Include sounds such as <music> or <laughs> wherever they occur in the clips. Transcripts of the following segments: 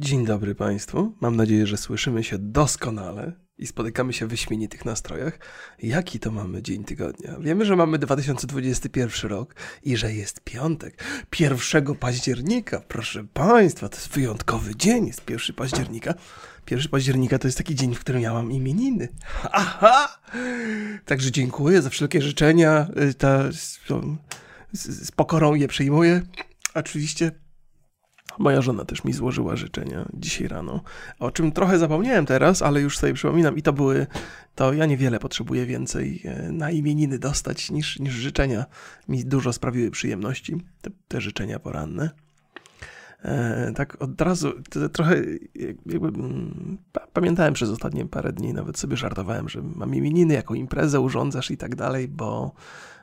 Dzień dobry Państwu. Mam nadzieję, że słyszymy się doskonale i spotykamy się w wyśmienitych nastrojach. Jaki to mamy dzień tygodnia? Wiemy, że mamy 2021 rok i że jest piątek, 1 października. Proszę Państwa, to jest wyjątkowy dzień, jest 1 października. 1 października to jest taki dzień, w którym ja mam imieniny. <laughs> Aha! Także dziękuję za wszelkie życzenia. Y, ta, z, z pokorą je przyjmuję. Oczywiście Moja żona też mi złożyła życzenia dzisiaj rano, o czym trochę zapomniałem teraz, ale już sobie przypominam i to były, to ja niewiele potrzebuję więcej e, na imieniny dostać niż, niż życzenia. Mi dużo sprawiły przyjemności, te, te życzenia poranne. E, tak od razu trochę jakby, mm, pamiętałem przez ostatnie parę dni, nawet sobie żartowałem, że mam imieniny, jaką imprezę urządzasz i tak dalej, bo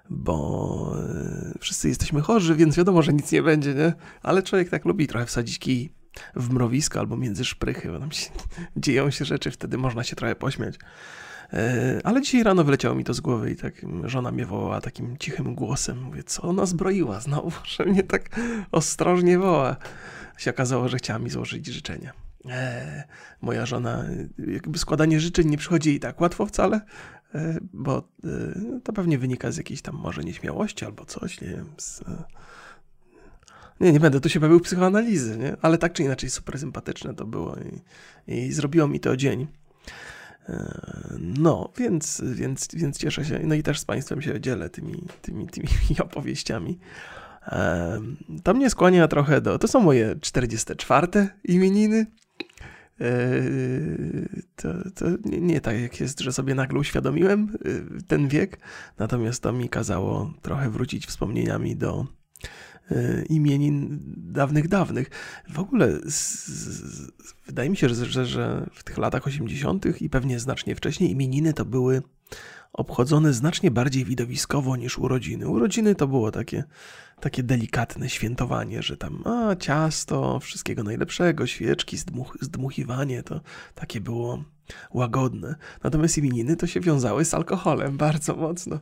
bo e, wszyscy jesteśmy chorzy, więc wiadomo, że nic nie będzie, nie? Ale człowiek tak lubi trochę wsadzić kij w mrowisko albo między szprychy, bo tam się, <laughs> dzieją się rzeczy, wtedy można się trochę pośmiać. E, ale dzisiaj rano wyleciało mi to z głowy i tak żona mnie wołała takim cichym głosem. Mówię, co ona zbroiła znowu, <laughs> że mnie tak ostrożnie woła. Się okazało, że chciała mi złożyć życzenia. Eee, moja żona, jakby składanie życzeń nie przychodzi jej tak łatwo wcale, bo e, to pewnie wynika z jakiejś tam może nieśmiałości albo coś, nie wiem. Z... E, nie, nie będę tu się bawił psychoanalizy, nie? ale tak czy inaczej super sympatyczne to było i, i zrobiło mi to dzień. No, więc, więc, więc cieszę się. No i też z Państwem się dzielę tymi, tymi, tymi <laughs> opowieściami. To mnie skłania trochę do. To są moje 44 imieniny. Yy, to, to nie, nie, tak jak jest, że sobie nagle uświadomiłem yy, ten wiek, natomiast to mi kazało trochę wrócić wspomnieniami do yy, imienin dawnych, dawnych. W ogóle z, z, wydaje mi się, że, że, że w tych latach 80. i pewnie znacznie wcześniej imieniny to były obchodzone znacznie bardziej widowiskowo niż urodziny. Urodziny to było takie takie delikatne świętowanie, że tam a, ciasto, wszystkiego najlepszego, świeczki, zdmuch, zdmuchiwanie, to takie było łagodne. Natomiast imieniny to się wiązały z alkoholem bardzo mocno.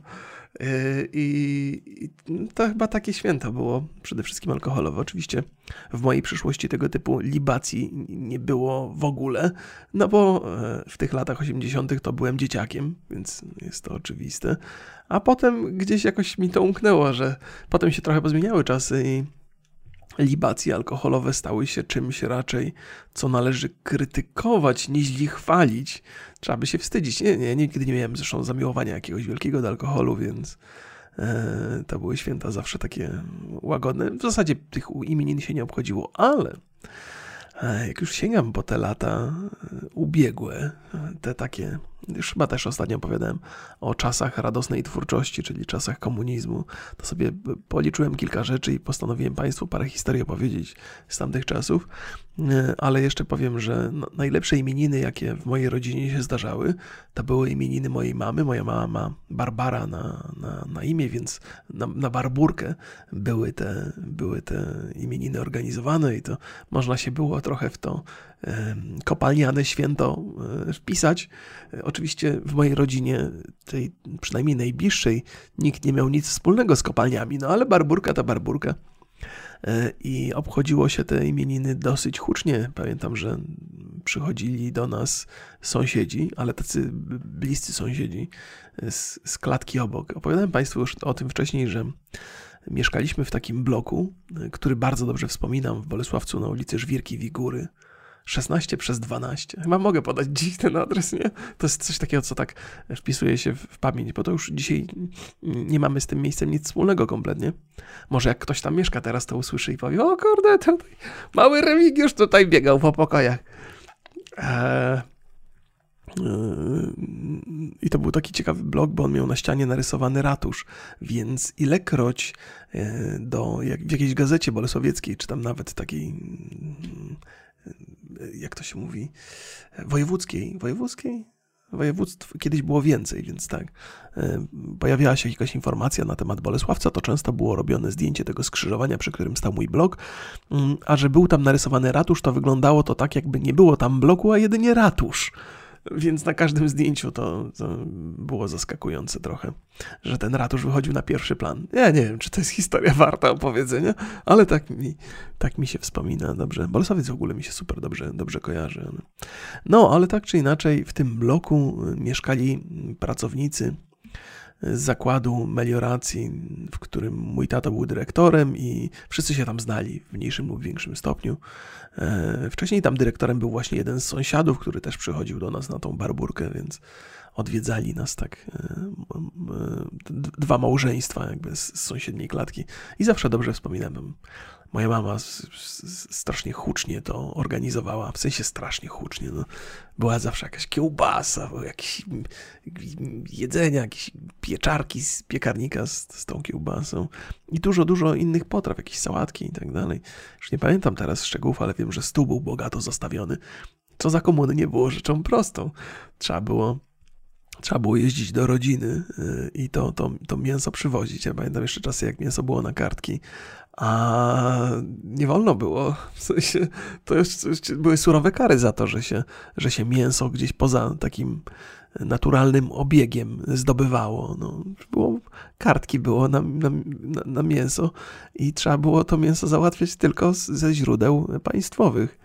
Yy, I to chyba takie święto było, przede wszystkim alkoholowe. Oczywiście w mojej przyszłości tego typu libacji nie było w ogóle, no bo e, w tych latach 80. to byłem dzieciakiem, więc jest to oczywiste. A potem gdzieś jakoś mi to umknęło, że potem się trochę pozmieniały czasy i libacje alkoholowe stały się czymś raczej, co należy krytykować, niźli chwalić. Trzeba by się wstydzić. Nie, nie, nigdy nie miałem zresztą zamiłowania jakiegoś wielkiego do alkoholu, więc e, to były święta zawsze takie łagodne. W zasadzie tych imienin się nie obchodziło, ale e, jak już sięgam po te lata e, ubiegłe, te takie już chyba też ostatnio opowiadałem o czasach radosnej twórczości, czyli czasach komunizmu, to sobie policzyłem kilka rzeczy i postanowiłem Państwu parę historii opowiedzieć z tamtych czasów, e, ale jeszcze powiem, że no, najlepsze imieniny, jakie w mojej rodzinie się zdarzały, to były imieniny mojej mamy. Moja mama ma Barbara na, na, na imię, więc na, na Barburkę były te, były te imieniny organizowane i to można się było trochę w to kopalniane święto e, wpisać. Oczywiście w mojej rodzinie, tej przynajmniej najbliższej, nikt nie miał nic wspólnego z kopalniami, no ale barburka to barburka. E, I obchodziło się te imieniny dosyć hucznie. Pamiętam, że przychodzili do nas sąsiedzi, ale tacy bliscy sąsiedzi z, z klatki obok. Opowiadałem Państwu już o tym wcześniej, że mieszkaliśmy w takim bloku, e, który bardzo dobrze wspominam w Bolesławcu na ulicy Żwirki Wigury. 16 przez 12. Chyba mogę podać dziś ten adres, nie? To jest coś takiego, co tak wpisuje się w, pamięć, bo to już dzisiaj nie mamy z tym miejscem nic wspólnego kompletnie. Może jak ktoś tam mieszka teraz, to usłyszy i powie, o kurde, tutaj mały Remigiusz tutaj biegał po pokojach. Eee, i to był taki ciekawy blog, bo on miał na ścianie narysowany ratusz, więc ilekroć e, do, jak w jakiejś gazecie bolesławieckiej, czy tam nawet takiej jak to się mówi, wojewódzkiej, wojewódzkiej? Województw kiedyś było więcej, więc tak. E, pojawiała się jakaś informacja na temat Bolesławca, to często było robione zdjęcie tego skrzyżowania, przy którym stał mój blok, mm, a że był tam narysowany ratusz, to wyglądało to tak, jakby nie było tam bloku, a jedynie ratusz. Więc na każdym zdjęciu to, to, było zaskakujące trochę, że ten ratusz wychodził na pierwszy plan. Ja nie wiem, czy to jest historia warta opowiedzenia, ale tak mi, tak mi się wspomina dobrze. Bolesławiec w ogóle mi się super dobrze, dobrze kojarzy. No, ale tak czy inaczej w tym bloku mieszkali pracownicy zakładu melioracji, w którym mój tato był dyrektorem i wszyscy się tam znali w mniejszym lub większym stopniu. E, wcześniej tam dyrektorem był właśnie jeden z sąsiadów, który też przychodził do nas na tą barburkę, więc odwiedzali nas tak e, dwa małżeństwa jakby z sąsiedniej klatki i zawsze dobrze wspominam Moja mama strasznie hucznie to organizowała, w sensie strasznie hucznie. No. Była zawsze jakaś kiełbasa, jakieś jedzenia, jakieś pieczarki z piekarnika z, z tą kiełbasą i dużo, dużo innych potraw, jakieś sałatki i tak dalej. Już nie pamiętam teraz szczegółów, ale wiem, że stół był bogato zastawiony, co za komuny nie było rzeczą prostą. Trzeba było trzeba było jeździć do rodziny y, i to, to, to mięso przywozić. Ja pamiętam jeszcze czasy, jak mięso było na kartki, a nie wolno było. W sensie, to już były surowe kary za to, że się, że się mięso gdzieś poza takim naturalnym obiegiem zdobywało. No, było, kartki było na, na, na mięso i trzeba było to mięso załatwiać tylko ze źródeł państwowych.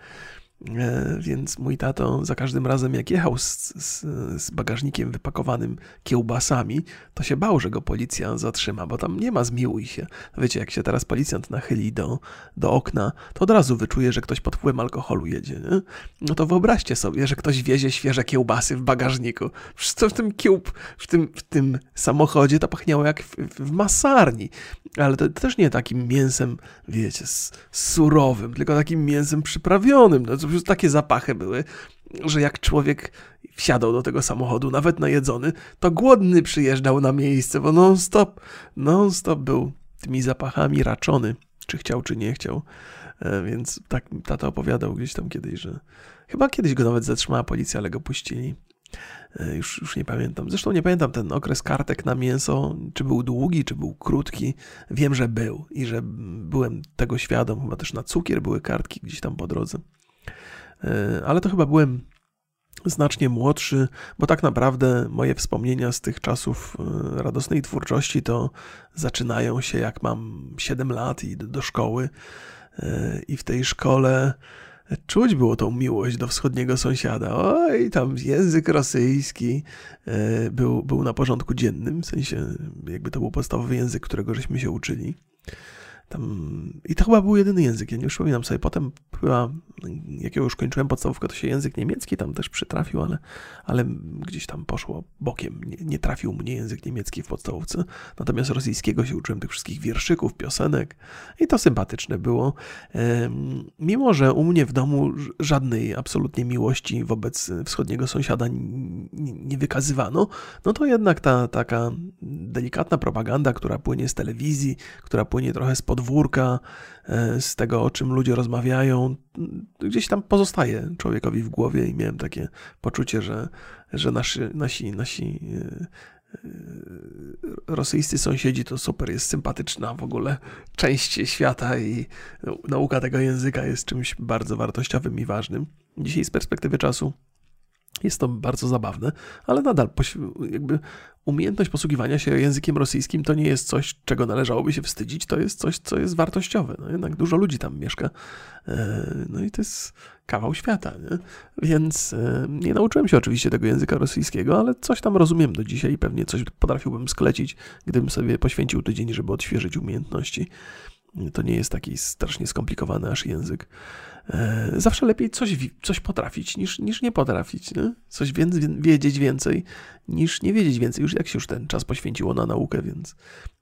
E, więc mój tato za każdym razem, jak jechał z, z, z, bagażnikiem wypakowanym kiełbasami, to się bał, że go policja zatrzyma, bo tam nie ma zmiłuj się. Wiecie, jak się teraz policjant nachyli do, do okna, to od razu wyczuje, że ktoś pod wpływem alkoholu jedzie. Nie? No to wyobraźcie sobie, że ktoś wiezie świeże kiełbasy w bagażniku. Co w tym kiełb, w tym, w tym samochodzie to pachniało jak w, w masarni. Ale to, to też nie takim mięsem, wiecie, surowym, tylko takim mięsem przyprawionym. No, prostu takie zapachy były, że jak człowiek wsiadał do tego samochodu, nawet najedzony, to głodny przyjeżdżał na miejsce, bo non-stop, non-stop był tymi zapachami raczony, czy chciał, czy nie chciał. E, więc tak tata opowiadał gdzieś tam kiedyś, że chyba kiedyś go nawet zatrzymała policja, ale go puścili. E, już, już nie pamiętam. Zresztą nie pamiętam ten okres kartek na mięso, czy był długi, czy był krótki. Wiem, że był i że byłem tego świadom. Chyba też na cukier były kartki gdzieś tam po drodze. E, ale to chyba byłem znacznie młodszy, bo tak naprawdę moje wspomnienia z tych czasów e, radosnej twórczości to zaczynają się jak mam 7 lat i do szkoły e, i w tej szkole czuć było tą miłość do wschodniego sąsiada. Oj, tam język rosyjski był, był na porządku dziennym, w sensie jakby to był podstawowy język, którego żeśmy się uczyli. Tam, I to chyba był jedyny język, ja nie przypominam sobie. Potem chyba, jak ja już kończyłem podstawówkę, to się język niemiecki tam też przytrafił, ale, ale gdzieś tam poszło bokiem. Nie, nie trafił mnie język niemiecki w podstawówce. Natomiast rosyjskiego się uczyłem tych wszystkich wierszyków, piosenek i to sympatyczne było. Mimo, że u mnie w domu żadnej absolutnie miłości wobec wschodniego sąsiada nie wykazywano, no to jednak ta taka delikatna propaganda, która płynie z telewizji, która płynie trochę z podwórka, e, z tego, o czym ludzie rozmawiają, gdzieś tam pozostaje człowiekowi w głowie i miałem takie poczucie, że, że nasi, nasi, nasi e, e, rosyjscy sąsiedzi to super, jest sympatyczna w ogóle część świata i nauka tego języka jest czymś bardzo wartościowym i ważnym. Dzisiaj z perspektywy czasu jest to bardzo zabawne, ale nadal jakby umiejętność posługiwania się językiem rosyjskim to nie jest coś, czego należałoby się wstydzić, to jest coś, co jest wartościowe. No jednak dużo ludzi tam mieszka. E, no i to jest kawał świata, nie? Więc e, nie nauczyłem się oczywiście tego języka rosyjskiego, ale coś tam rozumiem do dzisiaj i pewnie coś potrafiłbym sklecić, gdybym sobie poświęcił tydzień, żeby odświeżyć umiejętności. To nie jest taki strasznie skomplikowany aż język. E, zawsze lepiej coś, coś potrafić niż, niż nie potrafić. Nie? Coś więcej, wiedzieć więcej niż nie wiedzieć więcej. Już jak się już ten czas poświęciło na naukę, więc,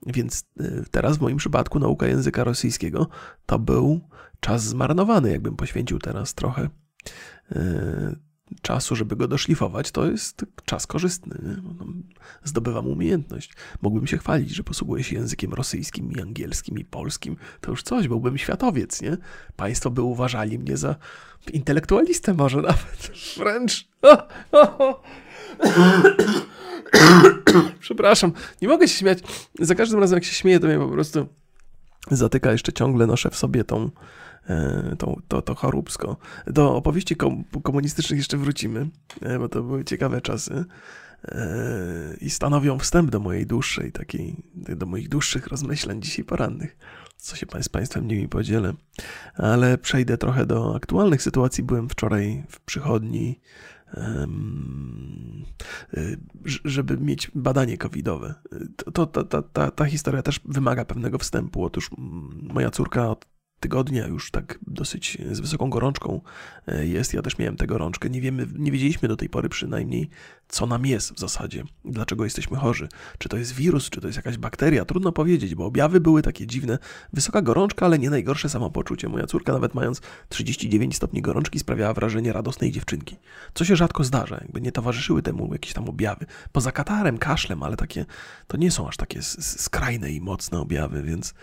więc e, teraz w moim przypadku nauka języka rosyjskiego to był czas zmarnowany, jakbym poświęcił teraz trochę e, czasu, żeby go doszlifować, to jest czas korzystny. Zdobywam umiejętność. Mógłbym się chwalić, że posługuję się językiem rosyjskim i angielskim i polskim. To już coś, byłbym światowiec, nie? Państwo by uważali mnie za intelektualistę może nawet. Wręcz. Przepraszam, nie mogę się śmiać. Za każdym razem, jak się śmieję, to mnie po prostu zatyka. Jeszcze ciągle noszę w sobie tą e, to, to, to choróbsko. Do opowieści komunistycznych jeszcze wrócimy, e, bo to były ciekawe czasy i stanowią wstęp do mojej dłuższej takiej, do moich dłuższych rozmyśleń dzisiaj porannych, co się z Państwem nimi podzielę. Ale przejdę trochę do aktualnych sytuacji. Byłem wczoraj w przychodni żeby mieć badanie covidowe. To, to, ta, ta, ta historia też wymaga pewnego wstępu. Otóż moja córka od tygodnia już tak dosyć z wysoką gorączką e, jest. Ja też miałem tę gorączkę. Nie wiemy, nie wiedzieliśmy do tej pory przynajmniej, co nam jest w zasadzie, dlaczego jesteśmy chorzy. Czy to jest wirus, czy to jest jakaś bakteria, trudno powiedzieć, bo objawy były takie dziwne. Wysoka gorączka, ale nie najgorsze samopoczucie. Moja córka, nawet mając 39 stopni gorączki, sprawiała wrażenie radosnej dziewczynki. Co się rzadko zdarza, jakby nie towarzyszyły temu jakieś tam objawy. Poza katarem, kaszlem, ale takie, to nie są aż takie skrajne i mocne objawy, więc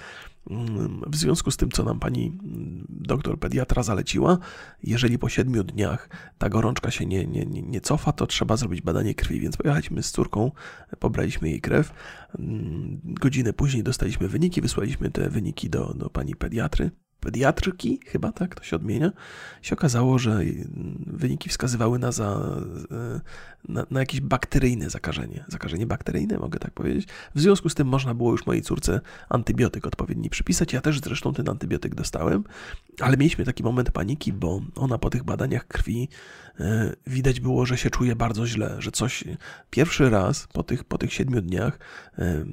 w związku z tym, co nam pani mm, doktor pediatra zaleciła, jeżeli po siedmiu dniach ta gorączka się nie, nie, nie cofa, to trzeba zrobić badanie krwi. Więc pojechaliśmy z córką, pobraliśmy jej krew. Mm, godzinę później dostaliśmy wyniki, wysłaliśmy te wyniki do, do pani pediatry pediatryki, chyba tak to się odmienia, się okazało, że wyniki wskazywały na, za, na, na, jakieś bakteryjne zakażenie. Zakażenie bakteryjne, mogę tak powiedzieć. W związku z tym można było już mojej córce antybiotyk odpowiedni przypisać. Ja też zresztą ten antybiotyk dostałem, ale mieliśmy taki moment paniki, bo ona po tych badaniach krwi widać było, że się czuje bardzo źle, że coś pierwszy raz po tych, po tych siedmiu dniach e,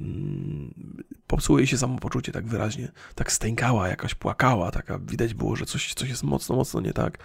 popsuło jej się samopoczucie tak wyraźnie, tak stękała, jakaś płakała, taka widać było, że coś, coś jest mocno, mocno nie tak.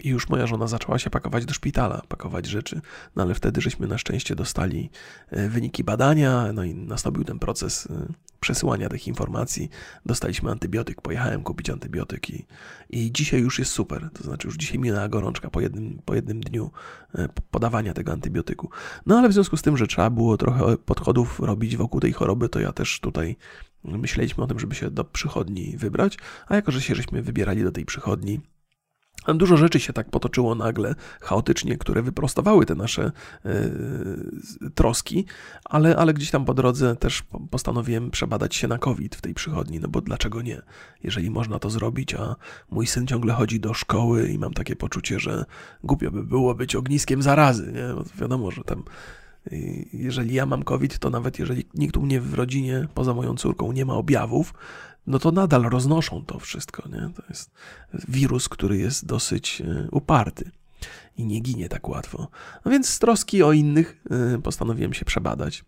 I już moja żona zaczęła się pakować do szpitala, pakować rzeczy, no ale wtedy żeśmy na szczęście dostali e, wyniki badania, no i nastąpił ten proces e, przesyłania tych informacji. Dostaliśmy antybiotyk, pojechałem kupić antybiotyk i, i dzisiaj już jest super. To znaczy już dzisiaj minęła gorączka po jednym, po jednym dniu e, podawania tego antybiotyku. No ale w związku z tym, że trzeba było trochę podchodów robić wokół tej choroby, to ja też tutaj myśleliśmy o tym, żeby się do przychodni wybrać, a jako, że się żeśmy wybierali do tej przychodni, Dużo rzeczy się tak potoczyło nagle, chaotycznie, które wyprostowały te nasze y, troski, ale, ale gdzieś tam po drodze też postanowiłem przebadać się na COVID w tej przychodni, no bo dlaczego nie? Jeżeli można to zrobić, a mój syn ciągle chodzi do szkoły i mam takie poczucie, że głupio by było być ogniskiem zarazy, nie? Bo wiadomo, że tam jeżeli ja mam COVID, to nawet jeżeli nikt u mnie w rodzinie, poza moją córką, nie ma objawów, no to nadal roznoszą to wszystko. Nie? To jest wirus, który jest dosyć e, uparty i nie ginie tak łatwo. No więc z troski o innych e, postanowiłem się przebadać.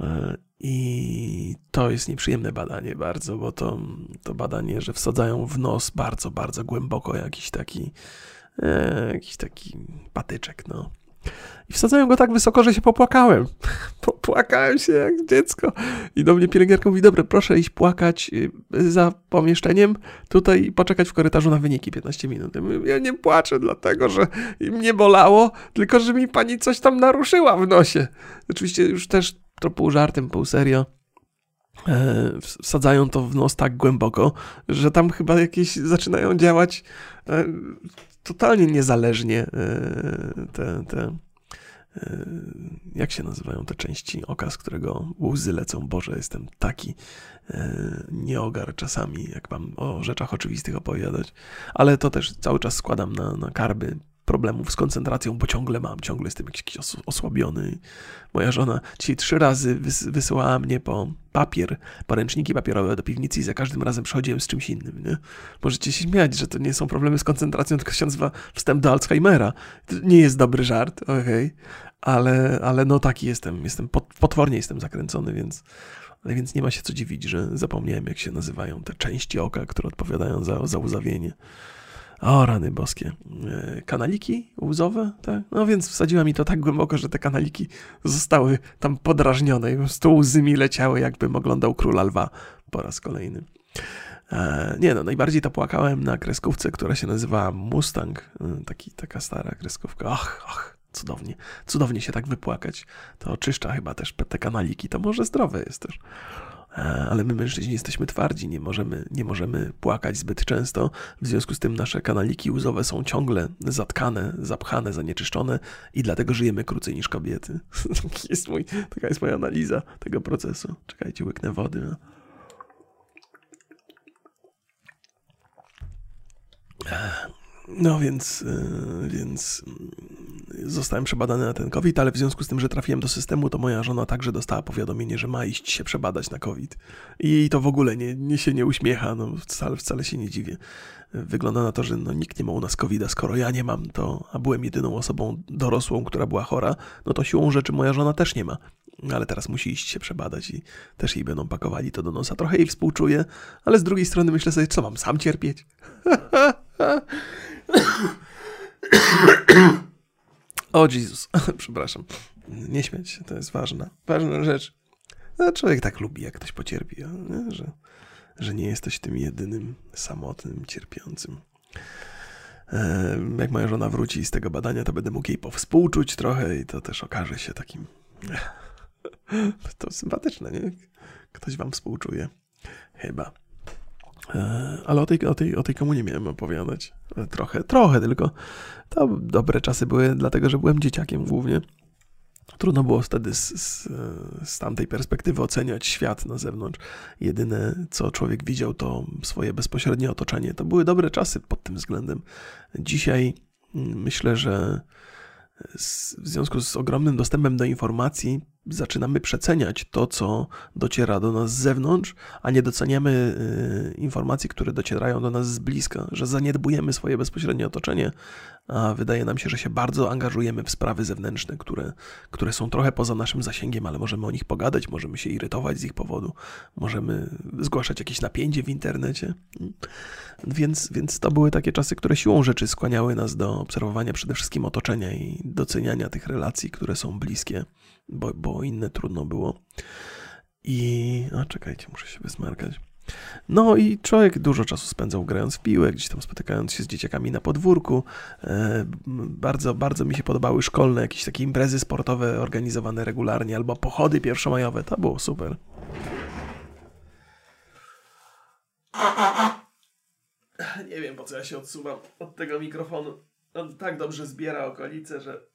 E, I to jest nieprzyjemne badanie bardzo, bo to, to badanie, że wsadzają w nos bardzo, bardzo głęboko jakiś taki, jakiś taki patyczek, no. I wsadzają go tak wysoko, że się popłakałem. <laughs> Popłakałem się jak dziecko. I do mnie pielęgniarka mówi, dobra, proszę iść płakać y, za pomieszczeniem tutaj i poczekać w korytarzu na wyniki 15 minut. Ja nie płaczę dlatego, że mnie bolało, tylko że mi pani coś tam naruszyła w nosie. Oczywiście już też to pół żartem, pół serio e, wsadzają to w nos tak głęboko, że tam chyba jakieś zaczynają działać e, totalnie niezależnie e, te, te e, jak się nazywają te części oka, z którego łzy lecą. Boże, jestem taki e, nieogar czasami, jak mam o rzeczach oczywistych opowiadać, ale to też cały czas składam na, na karby problemów z koncentracją, bo ciągle mam, ciągle jestem jakiś osłabiony. Moja żona dzisiaj trzy razy wys wysyłała mnie po papier, po ręczniki papierowe do piwnicy i za każdym razem przychodziłem z czymś innym, nie? Możecie się śmiać, że to nie są problemy z koncentracją, tylko się nazywa wstęp do Alzheimera. To nie jest dobry żart, okej, okay. ale, ale no taki jestem, jestem, potwornie jestem zakręcony, więc... Więc nie ma się co dziwić, że zapomniałem, jak się nazywają te części oka, które odpowiadają za, za łzawienie. O, rany boskie. E, kanaliki łzowe, tak? No więc wsadziła mi to tak głęboko, że te kanaliki zostały tam podrażnione i po prostu łzy mi leciały, jakbym oglądał Króla Lwa po raz kolejny. E, nie no, najbardziej to płakałem na kreskówce, która się nazywa Mustang. E, taki, taka stara kreskówka. Ach, ach, cudownie. Cudownie się tak wypłakać. To oczyszcza chyba też te kanaliki. To może zdrowe jest też. E, ale my mężczyźni jesteśmy twardzi, nie możemy, nie możemy płakać zbyt często, w związku z tym nasze kanaliki łzowe są ciągle zatkane, zapchane, zanieczyszczone i dlatego żyjemy krócej niż kobiety. <laughs> jest mój, taka jest moja analiza tego procesu. Czekajcie, łyknę wody. No więc, e, więc zostałem przebadany na ten COVID, ale w związku z tym, że trafiłem do systemu, to moja żona także dostała powiadomienie, że ma iść się przebadać na COVID. I to w ogóle nie, nie się nie uśmiecha, no wcale, wcale się nie dziwię. Wygląda na to, że no, nikt nie ma u nas covid -a. skoro ja nie mam, to, a byłem jedyną osobą dorosłą, która była chora, no to siłą rzeczy moja żona też nie ma. Ale teraz musi iść się przebadać i też jej będą pakowali to do nosa. Trochę jej współczuję, ale z drugiej strony myślę sobie, co mam sam cierpieć? <laughs> o Jezus, <laughs> przepraszam. Nie śmiać się, to jest ważna, ważna rzecz. No, człowiek tak lubi, jak ktoś pocierpi, nie? że że nie jesteś tym jedynym samotnym, cierpiącym. Jak moja żona wróci z tego badania, to będę mógł jej powspółczuć trochę i to też okaże się takim. <laughs> To sympatyczne, nie? Ktoś wam współczuje. Chyba. E, ale o tej, o, tej, o tej komunie miałem opowiadać. Trochę, trochę tylko. To dobre czasy były, dlatego że byłem dzieciakiem głównie. Trudno było wtedy z, z, z, tamtej perspektywy oceniać świat na zewnątrz. Jedyne, co człowiek widział, to swoje bezpośrednie otoczenie. To były dobre czasy pod tym względem. Dzisiaj mm, myślę, że w związku z ogromnym dostępem do informacji zaczynamy przeceniać to, co dociera do nas z zewnątrz, a nie doceniamy y, informacji, które docierają do nas z bliska, że zaniedbujemy swoje bezpośrednie otoczenie, a wydaje nam się, że się bardzo angażujemy w sprawy zewnętrzne, które, które są trochę poza naszym zasięgiem, ale możemy o nich pogadać, możemy się irytować z ich powodu, możemy zgłaszać jakieś napięcie w internecie. Więc, więc to były takie czasy, które siłą rzeczy skłaniały nas do obserwowania przede wszystkim otoczenia i doceniania tych relacji, które są bliskie, bo, bo inne trudno było. I. A czekajcie, muszę się wysmarkać. No i człowiek dużo czasu spędzał grając w piłę, gdzieś tam spotykając się z dzieciakami na podwórku. E, bardzo, bardzo mi się podobały szkolne jakieś takie imprezy sportowe organizowane regularnie, albo pochody pierwszomajowe. To było super. Nie wiem, po co ja się odsuwam od tego mikrofonu. On tak dobrze zbiera okolice, że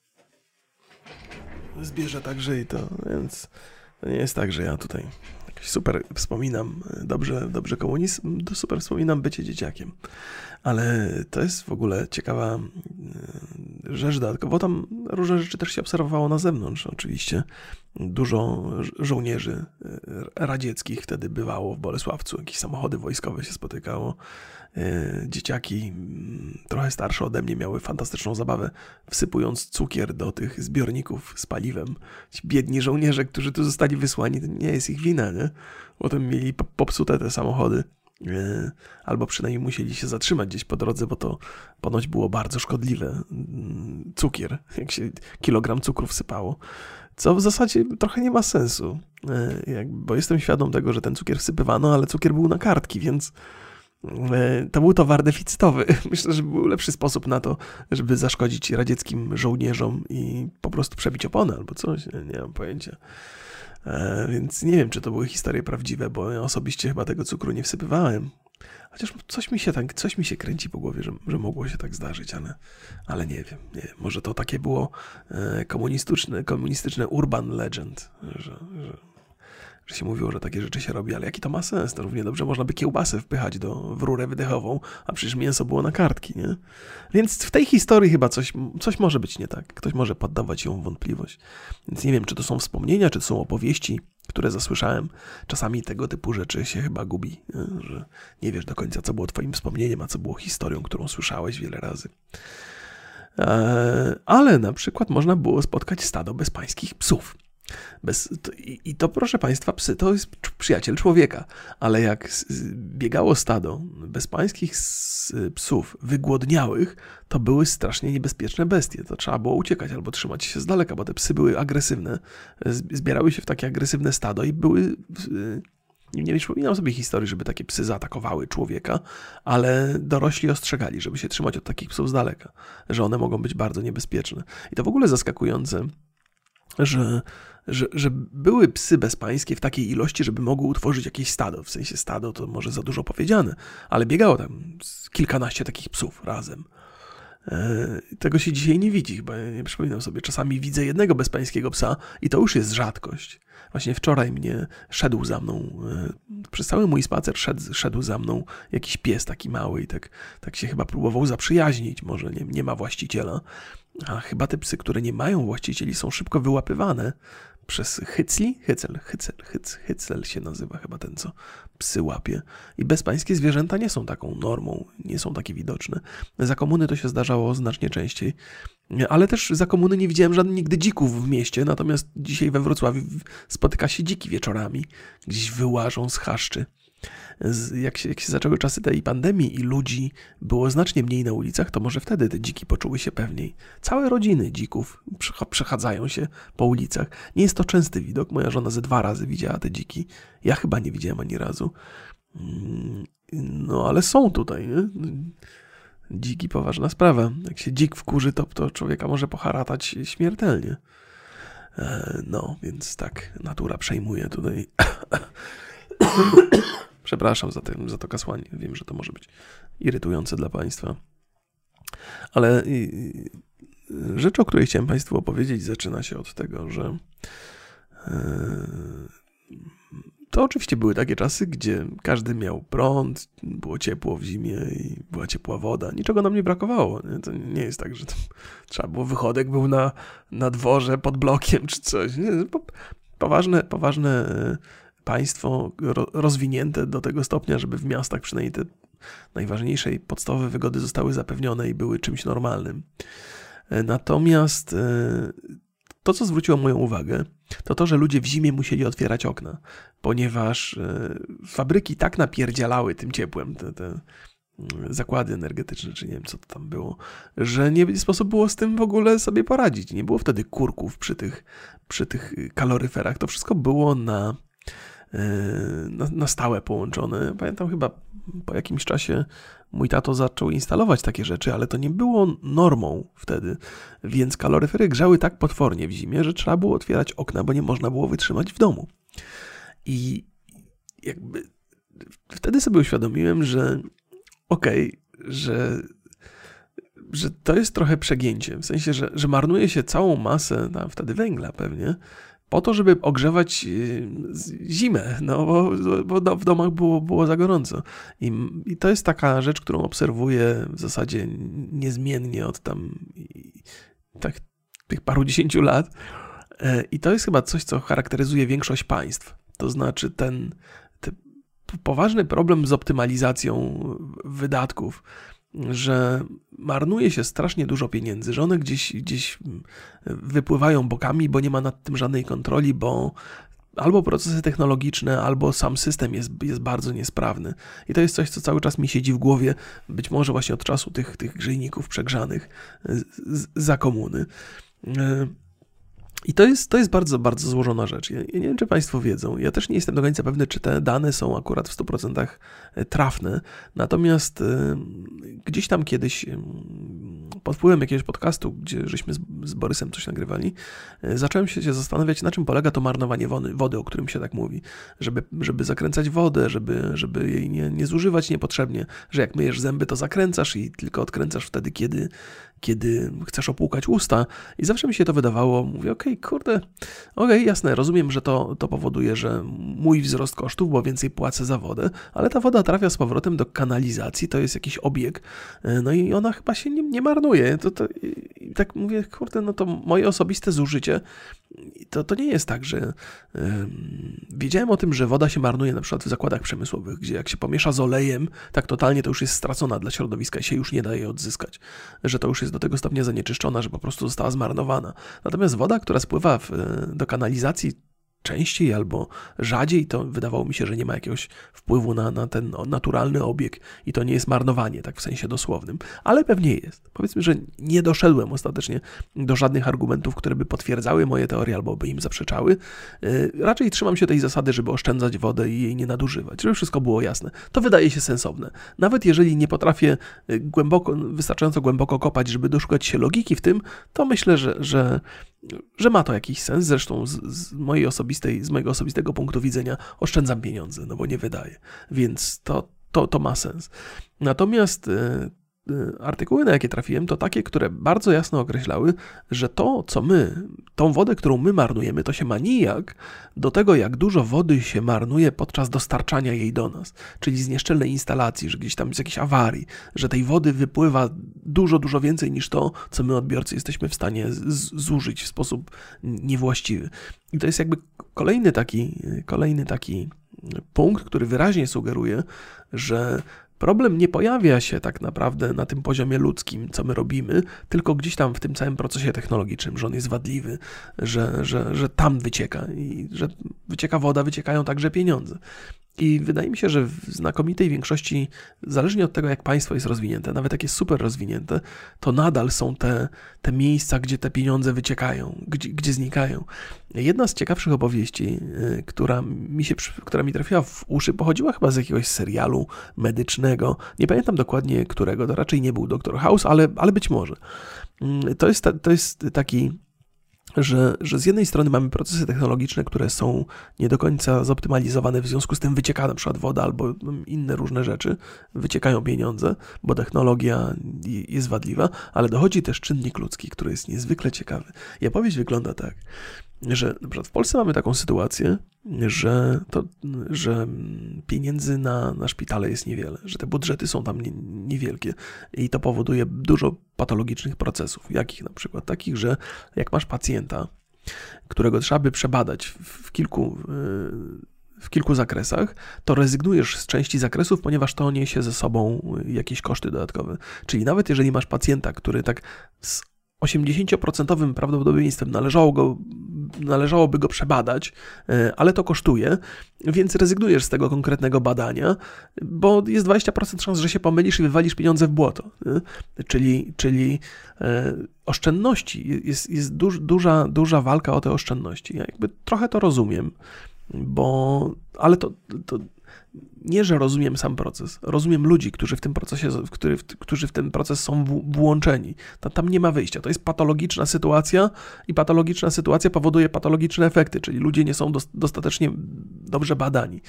zbierze także i to, więc to nie jest tak, że ja tutaj super wspominam, dobrze, dobrze komunizm, super wspominam bycie dzieciakiem. Ale to jest w ogóle ciekawa e, rzecz dodatkowo. Tam różne rzeczy też się obserwowało na zewnątrz, oczywiście. Dużo żołnierzy e, radzieckich wtedy bywało w Bolesławcu, jakieś samochody wojskowe się spotykało. E, dzieciaki, trochę starsze ode mnie, miały fantastyczną zabawę, wsypując cukier do tych zbiorników z paliwem. Ci biedni żołnierze, którzy tu zostali wysłani, to nie jest ich wina, nie? Potem mieli popsute te samochody. E, albo przynajmniej musieli się zatrzymać gdzieś po drodze, bo to ponoć było bardzo szkodliwe. Mm, cukier, <laughs> jak się kilogram cukru wsypało, co w zasadzie trochę nie ma sensu, e, bo jestem świadom tego, że ten cukier wsypywano, ale cukier był na kartki, więc to był towar deficytowy. <laughs> Myślę, że był lepszy sposób na to, żeby zaszkodzić radzieckim żołnierzom i po prostu przebić opony albo coś, nie, nie mam pojęcia. E, więc nie wiem, czy to były historie prawdziwe, bo ja osobiście chyba tego cukru nie wsypywałem. Chociaż coś mi się tak, coś mi się kręci po głowie, że, że mogło się tak zdarzyć, ale, ale nie wiem, nie wiem. Może to takie było e, komunistyczne, komunistyczne urban legend, że, że że się mówiło, że takie rzeczy się robi, ale jaki to ma sens? To równie dobrze można by kiełbasę wpychać do, w rurę wydechową, a przecież mięso było na kartki, nie? Więc w tej historii chyba coś, coś może być nie tak. Ktoś może poddawać ją wątpliwość. Więc nie wiem, czy to są wspomnienia, czy to są opowieści, które zasłyszałem. Czasami tego typu rzeczy się chyba gubi, nie? że nie wiesz do końca, co było twoim wspomnieniem, a co było historią, którą słyszałeś wiele razy. Eee, ale na przykład można było spotkać stado bezpańskich psów. Bez, to, i, I to, proszę Państwa, psy to jest przyjaciel człowieka, ale jak biegało stado bezpańskich psów wygłodniałych, to były strasznie niebezpieczne bestie. To trzeba było uciekać albo trzymać się z daleka, bo te psy były agresywne, zbierały się w takie agresywne stado i były. Nie, nie przypominam sobie historii, żeby takie psy zaatakowały człowieka, ale dorośli ostrzegali, żeby się trzymać od takich psów z daleka, że one mogą być bardzo niebezpieczne. I to w ogóle zaskakujące, że że, że były psy bezpańskie w takiej ilości, żeby mogły utworzyć jakieś stado. W sensie stado to może za dużo powiedziane, ale biegało tam kilkanaście takich psów razem. E, tego się dzisiaj nie widzi, chyba nie przypominam sobie. Czasami widzę jednego bezpańskiego psa i to już jest rzadkość. Właśnie wczoraj mnie szedł za mną, e, przez cały mój spacer szedł, szedł za mną jakiś pies taki mały i tak, tak się chyba próbował zaprzyjaźnić. Może nie, nie ma właściciela. A chyba te psy, które nie mają właścicieli, są szybko wyłapywane przez Hycli, Hycel, Hycel, Hyc, Hycel się nazywa chyba ten, co psy łapie. I bezpańskie zwierzęta nie są taką normą, nie są takie widoczne. Za komuny to się zdarzało znacznie częściej. Ale też za komuny nie widziałem żadnych nigdy dzików w mieście, natomiast dzisiaj we Wrocławiu spotyka się dziki wieczorami. Gdzieś wyłażą z chaszczy jak się, jak się zaczęły czasy tej pandemii i ludzi było znacznie mniej na ulicach, to może wtedy te dziki poczuły się pewniej. Całe rodziny dzików przechadzają się po ulicach. Nie jest to częsty widok. Moja żona ze dwa razy widziała te dziki. Ja chyba nie widziałem ani razu. Mm, no ale są tutaj. Nie? Dziki poważna sprawa. Jak się dzik wkurzy, to, to człowieka może poharatać śmiertelnie. E, no, więc tak, natura przejmuje tutaj <coughs> Przepraszam za, za to kasłanie. Wiem, że to może być irytujące dla Państwa. Ale rzecz, o której chciałem Państwu opowiedzieć, zaczyna się od tego, że e, to oczywiście były takie czasy, gdzie każdy miał prąd, było ciepło w zimie i była ciepła woda. Niczego nam nie brakowało. Nie? To nie jest tak, że trzeba było wychodek był na, na dworze pod blokiem czy coś. Nie? Poważne, poważne państwo rozwinięte do tego stopnia, żeby w miastach przynajmniej te najważniejsze i podstawowe wygody zostały zapewnione i były czymś normalnym. E, natomiast e, to, co zwróciło moją uwagę, to to, że ludzie w zimie musieli otwierać okna, ponieważ e, fabryki tak napierdzielały tym ciepłem, te, te mm, zakłady energetyczne, czy nie wiem, co to tam było, że nie sposób było z tym w ogóle sobie poradzić. Nie było wtedy kurków przy tych, przy tych kaloryferach. To wszystko było na na, na stałe połączone. Pamiętam chyba po jakimś czasie mój tato zaczął instalować takie rzeczy, ale to nie było normą wtedy, więc kaloryfery grzały tak potwornie w zimie, że trzeba było otwierać okna, bo nie można było wytrzymać w domu. I jakby wtedy sobie uświadomiłem, że okej, okay, że że to jest trochę przegięcie, w sensie, że, że marnuje się całą masę, tam wtedy węgla pewnie, po to, żeby ogrzewać y, zimę, no bo, bo w domach było, było za gorąco. I, I, to jest taka rzecz, którą obserwuję w zasadzie niezmiennie od tam tak, tych paru dziesięciu lat. E, I to jest chyba coś, co charakteryzuje większość państw. To znaczy ten, ten poważny problem z optymalizacją wydatków że marnuje się strasznie dużo pieniędzy, że one gdzieś, gdzieś wypływają bokami, bo nie ma nad tym żadnej kontroli, bo albo procesy technologiczne, albo sam system jest, jest bardzo niesprawny. I to jest coś, co cały czas mi siedzi w głowie, być może właśnie od czasu tych, tych grzejników przegrzanych z, za komuny. E, i to jest, to jest bardzo, bardzo złożona rzecz. Ja, nie wiem, czy Państwo wiedzą. Ja też nie jestem do końca pewny, czy te dane są akurat w 100% e, trafne. Natomiast y, gdzieś tam kiedyś y, pod wpływem jakiegoś podcastu, gdzie żeśmy z, Borysem coś nagrywali, zacząłem się zastanawiać, na czym polega to marnowanie wody, wody, o którym się tak mówi. Żeby, żeby zakręcać wodę, żeby, żeby jej nie, nie zużywać niepotrzebnie, że jak myjesz zęby, to zakręcasz i tylko odkręcasz wtedy, kiedy, kiedy chcesz opłukać usta. I zawsze mi się to wydawało, mówię, okej, okay, kurde, okej, okay, jasne, rozumiem, że to, to powoduje, że mój wzrost kosztów, bo więcej płacę za wodę, ale ta woda trafia z powrotem do kanalizacji, to jest jakiś obieg, e, no i ona chyba się nie, nie marnuje. To, to, I tak mówię, kurde, no to moje osobiste zużycie, to, to nie jest tak, że yy, wiedziałem o tym, że woda się marnuje na przykład w zakładach przemysłowych, gdzie jak się pomiesza z olejem, tak totalnie to już jest stracona dla środowiska i się już nie daje odzyskać, że to już jest do tego stopnia zanieczyszczona, że po prostu została zmarnowana. Natomiast woda, która spływa w, do kanalizacji, częściej albo rzadziej, to wydawało mi się, że nie ma jakiegoś wpływu na, na ten naturalny obieg i to nie jest marnowanie, tak w sensie dosłownym, ale pewnie jest. Powiedzmy, że nie doszedłem ostatecznie do żadnych argumentów, które by potwierdzały moje teorie albo by im zaprzeczały. Yy, raczej trzymam się tej zasady, żeby oszczędzać wodę i jej nie nadużywać, żeby wszystko było jasne. To wydaje się sensowne. Nawet jeżeli nie potrafię y, głęboko, wystarczająco głęboko kopać, żeby doszukać się logiki w tym, to myślę, że, że że ma to jakiś sens. Zresztą z, z, mojej osobistej, z mojego osobistego punktu widzenia oszczędzam pieniądze, no bo nie wydaję. Więc to, to, to ma sens. Natomiast e, artykuły, na jakie trafiłem, to takie, które bardzo jasno określały, że to, co my, tą wodę, którą my marnujemy, to się ma nijak do tego, jak dużo wody się marnuje podczas dostarczania jej do nas. Czyli z nieszczelnej instalacji, że gdzieś tam jest jakiejś awarii, że tej wody wypływa dużo, dużo więcej niż to, co my odbiorcy jesteśmy w stanie zużyć w sposób niewłaściwy. I to jest jakby kolejny taki, kolejny taki punkt, który wyraźnie sugeruje, że Problem nie pojawia się tak naprawdę na tym poziomie ludzkim, co my robimy, tylko gdzieś tam w tym całym procesie technologicznym, że on jest wadliwy, że, że, że tam wycieka i że wycieka woda, wyciekają także pieniądze. I wydaje mi się, że w znakomitej większości, zależnie od tego, jak państwo jest rozwinięte, nawet jest super rozwinięte, to nadal są te, te miejsca, gdzie te pieniądze wyciekają, gdzie, gdzie znikają. Jedna z ciekawszych opowieści, y, która mi się, która mi trafiła w uszy, pochodziła chyba z jakiegoś serialu medycznego. Nie pamiętam dokładnie którego, to raczej nie był Dr. House, ale, ale być może. Mm, to jest, to jest taki że, że z jednej strony mamy procesy technologiczne, które są nie do końca zoptymalizowane, w związku z tym wycieka na przykład woda albo inne różne rzeczy, wyciekają pieniądze, bo technologia jest wadliwa, ale dochodzi też czynnik ludzki, który jest niezwykle ciekawy. I opowieść wygląda tak, że na w Polsce mamy taką sytuację, że, to, że pieniędzy na, na szpitale jest niewiele, że te budżety są tam nie, niewielkie i to powoduje dużo patologicznych procesów. Jakich na przykład? Takich, że jak masz pacjenta, którego trzeba by przebadać w kilku, w kilku zakresach, to rezygnujesz z części zakresów, ponieważ to niesie ze sobą jakieś koszty dodatkowe. Czyli nawet jeżeli masz pacjenta, który tak z 80% prawdopodobieństwem należało go, należałoby go przebadać, e, ale to kosztuje, więc rezygnujesz z tego konkretnego badania, bo jest 20% szans, że się pomylisz i wywalisz pieniądze w błoto. Czyli, czyli e, oszczędności, jest, jest duż, duża, duża walka o te oszczędności. Ja jakby trochę to rozumiem, bo, ale to, to nie, że rozumiem sam proces, rozumiem ludzi, którzy w tym procesie, który, którzy w ten proces są włączeni. Tam nie ma wyjścia. To jest patologiczna sytuacja i patologiczna sytuacja powoduje patologiczne efekty, czyli ludzie nie są dostatecznie dobrze badani.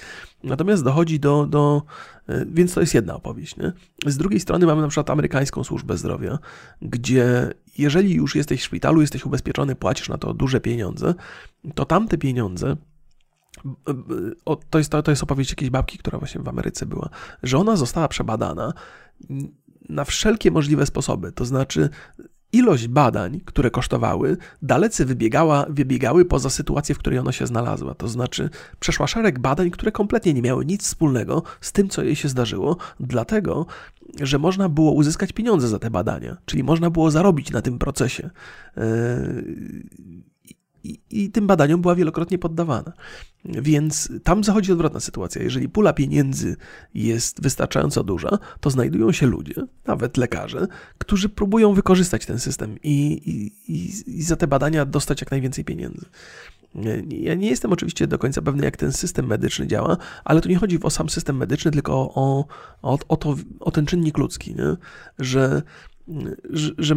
Natomiast dochodzi do, do e, więc to jest jedna opowieść. Nie? Z drugiej strony mamy na przykład amerykańską służbę zdrowia, gdzie jeżeli już jesteś w szpitalu, jesteś ubezpieczony, płacisz na to duże pieniądze, to tamte pieniądze o, to, jest, to, to jest opowieść jakiejś babki, która właśnie w Ameryce była, że ona została przebadana na wszelkie możliwe sposoby. To znaczy, ilość badań, które kosztowały, dalece wybiegała, wybiegały poza sytuację, w której ona się znalazła. To znaczy, przeszła szereg badań, które kompletnie nie miały nic wspólnego z tym, co jej się zdarzyło, dlatego, że można było uzyskać pieniądze za te badania, czyli można było zarobić na tym procesie. Yy, i, i tym badaniom była wielokrotnie poddawana. Więc tam zachodzi odwrotna sytuacja. Jeżeli pula pieniędzy jest wystarczająco duża, to znajdują się ludzie, nawet lekarze, którzy próbują wykorzystać ten system i, i, i za te badania dostać jak najwięcej pieniędzy. Ja nie jestem oczywiście do końca pewny, jak ten system medyczny działa, ale tu nie chodzi o sam system medyczny, tylko o, o, o, to, o ten czynnik ludzki, nie? że że, że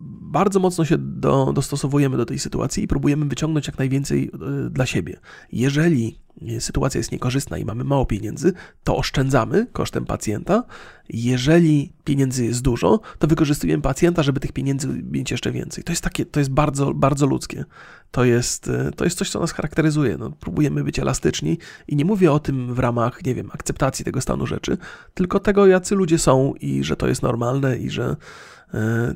bardzo mocno się do, dostosowujemy do tej sytuacji i próbujemy wyciągnąć jak najwięcej e, dla siebie. Jeżeli sytuacja jest niekorzystna i mamy mało pieniędzy, to oszczędzamy kosztem pacjenta. Jeżeli pieniędzy jest dużo, to wykorzystujemy pacjenta, żeby tych pieniędzy mieć jeszcze więcej. To jest takie, to jest bardzo, bardzo ludzkie. To jest, e, to jest coś, co nas charakteryzuje. No, próbujemy być elastyczni i nie mówię o tym w ramach, nie wiem, akceptacji tego stanu rzeczy, tylko tego, jacy ludzie są i że to jest normalne i że E,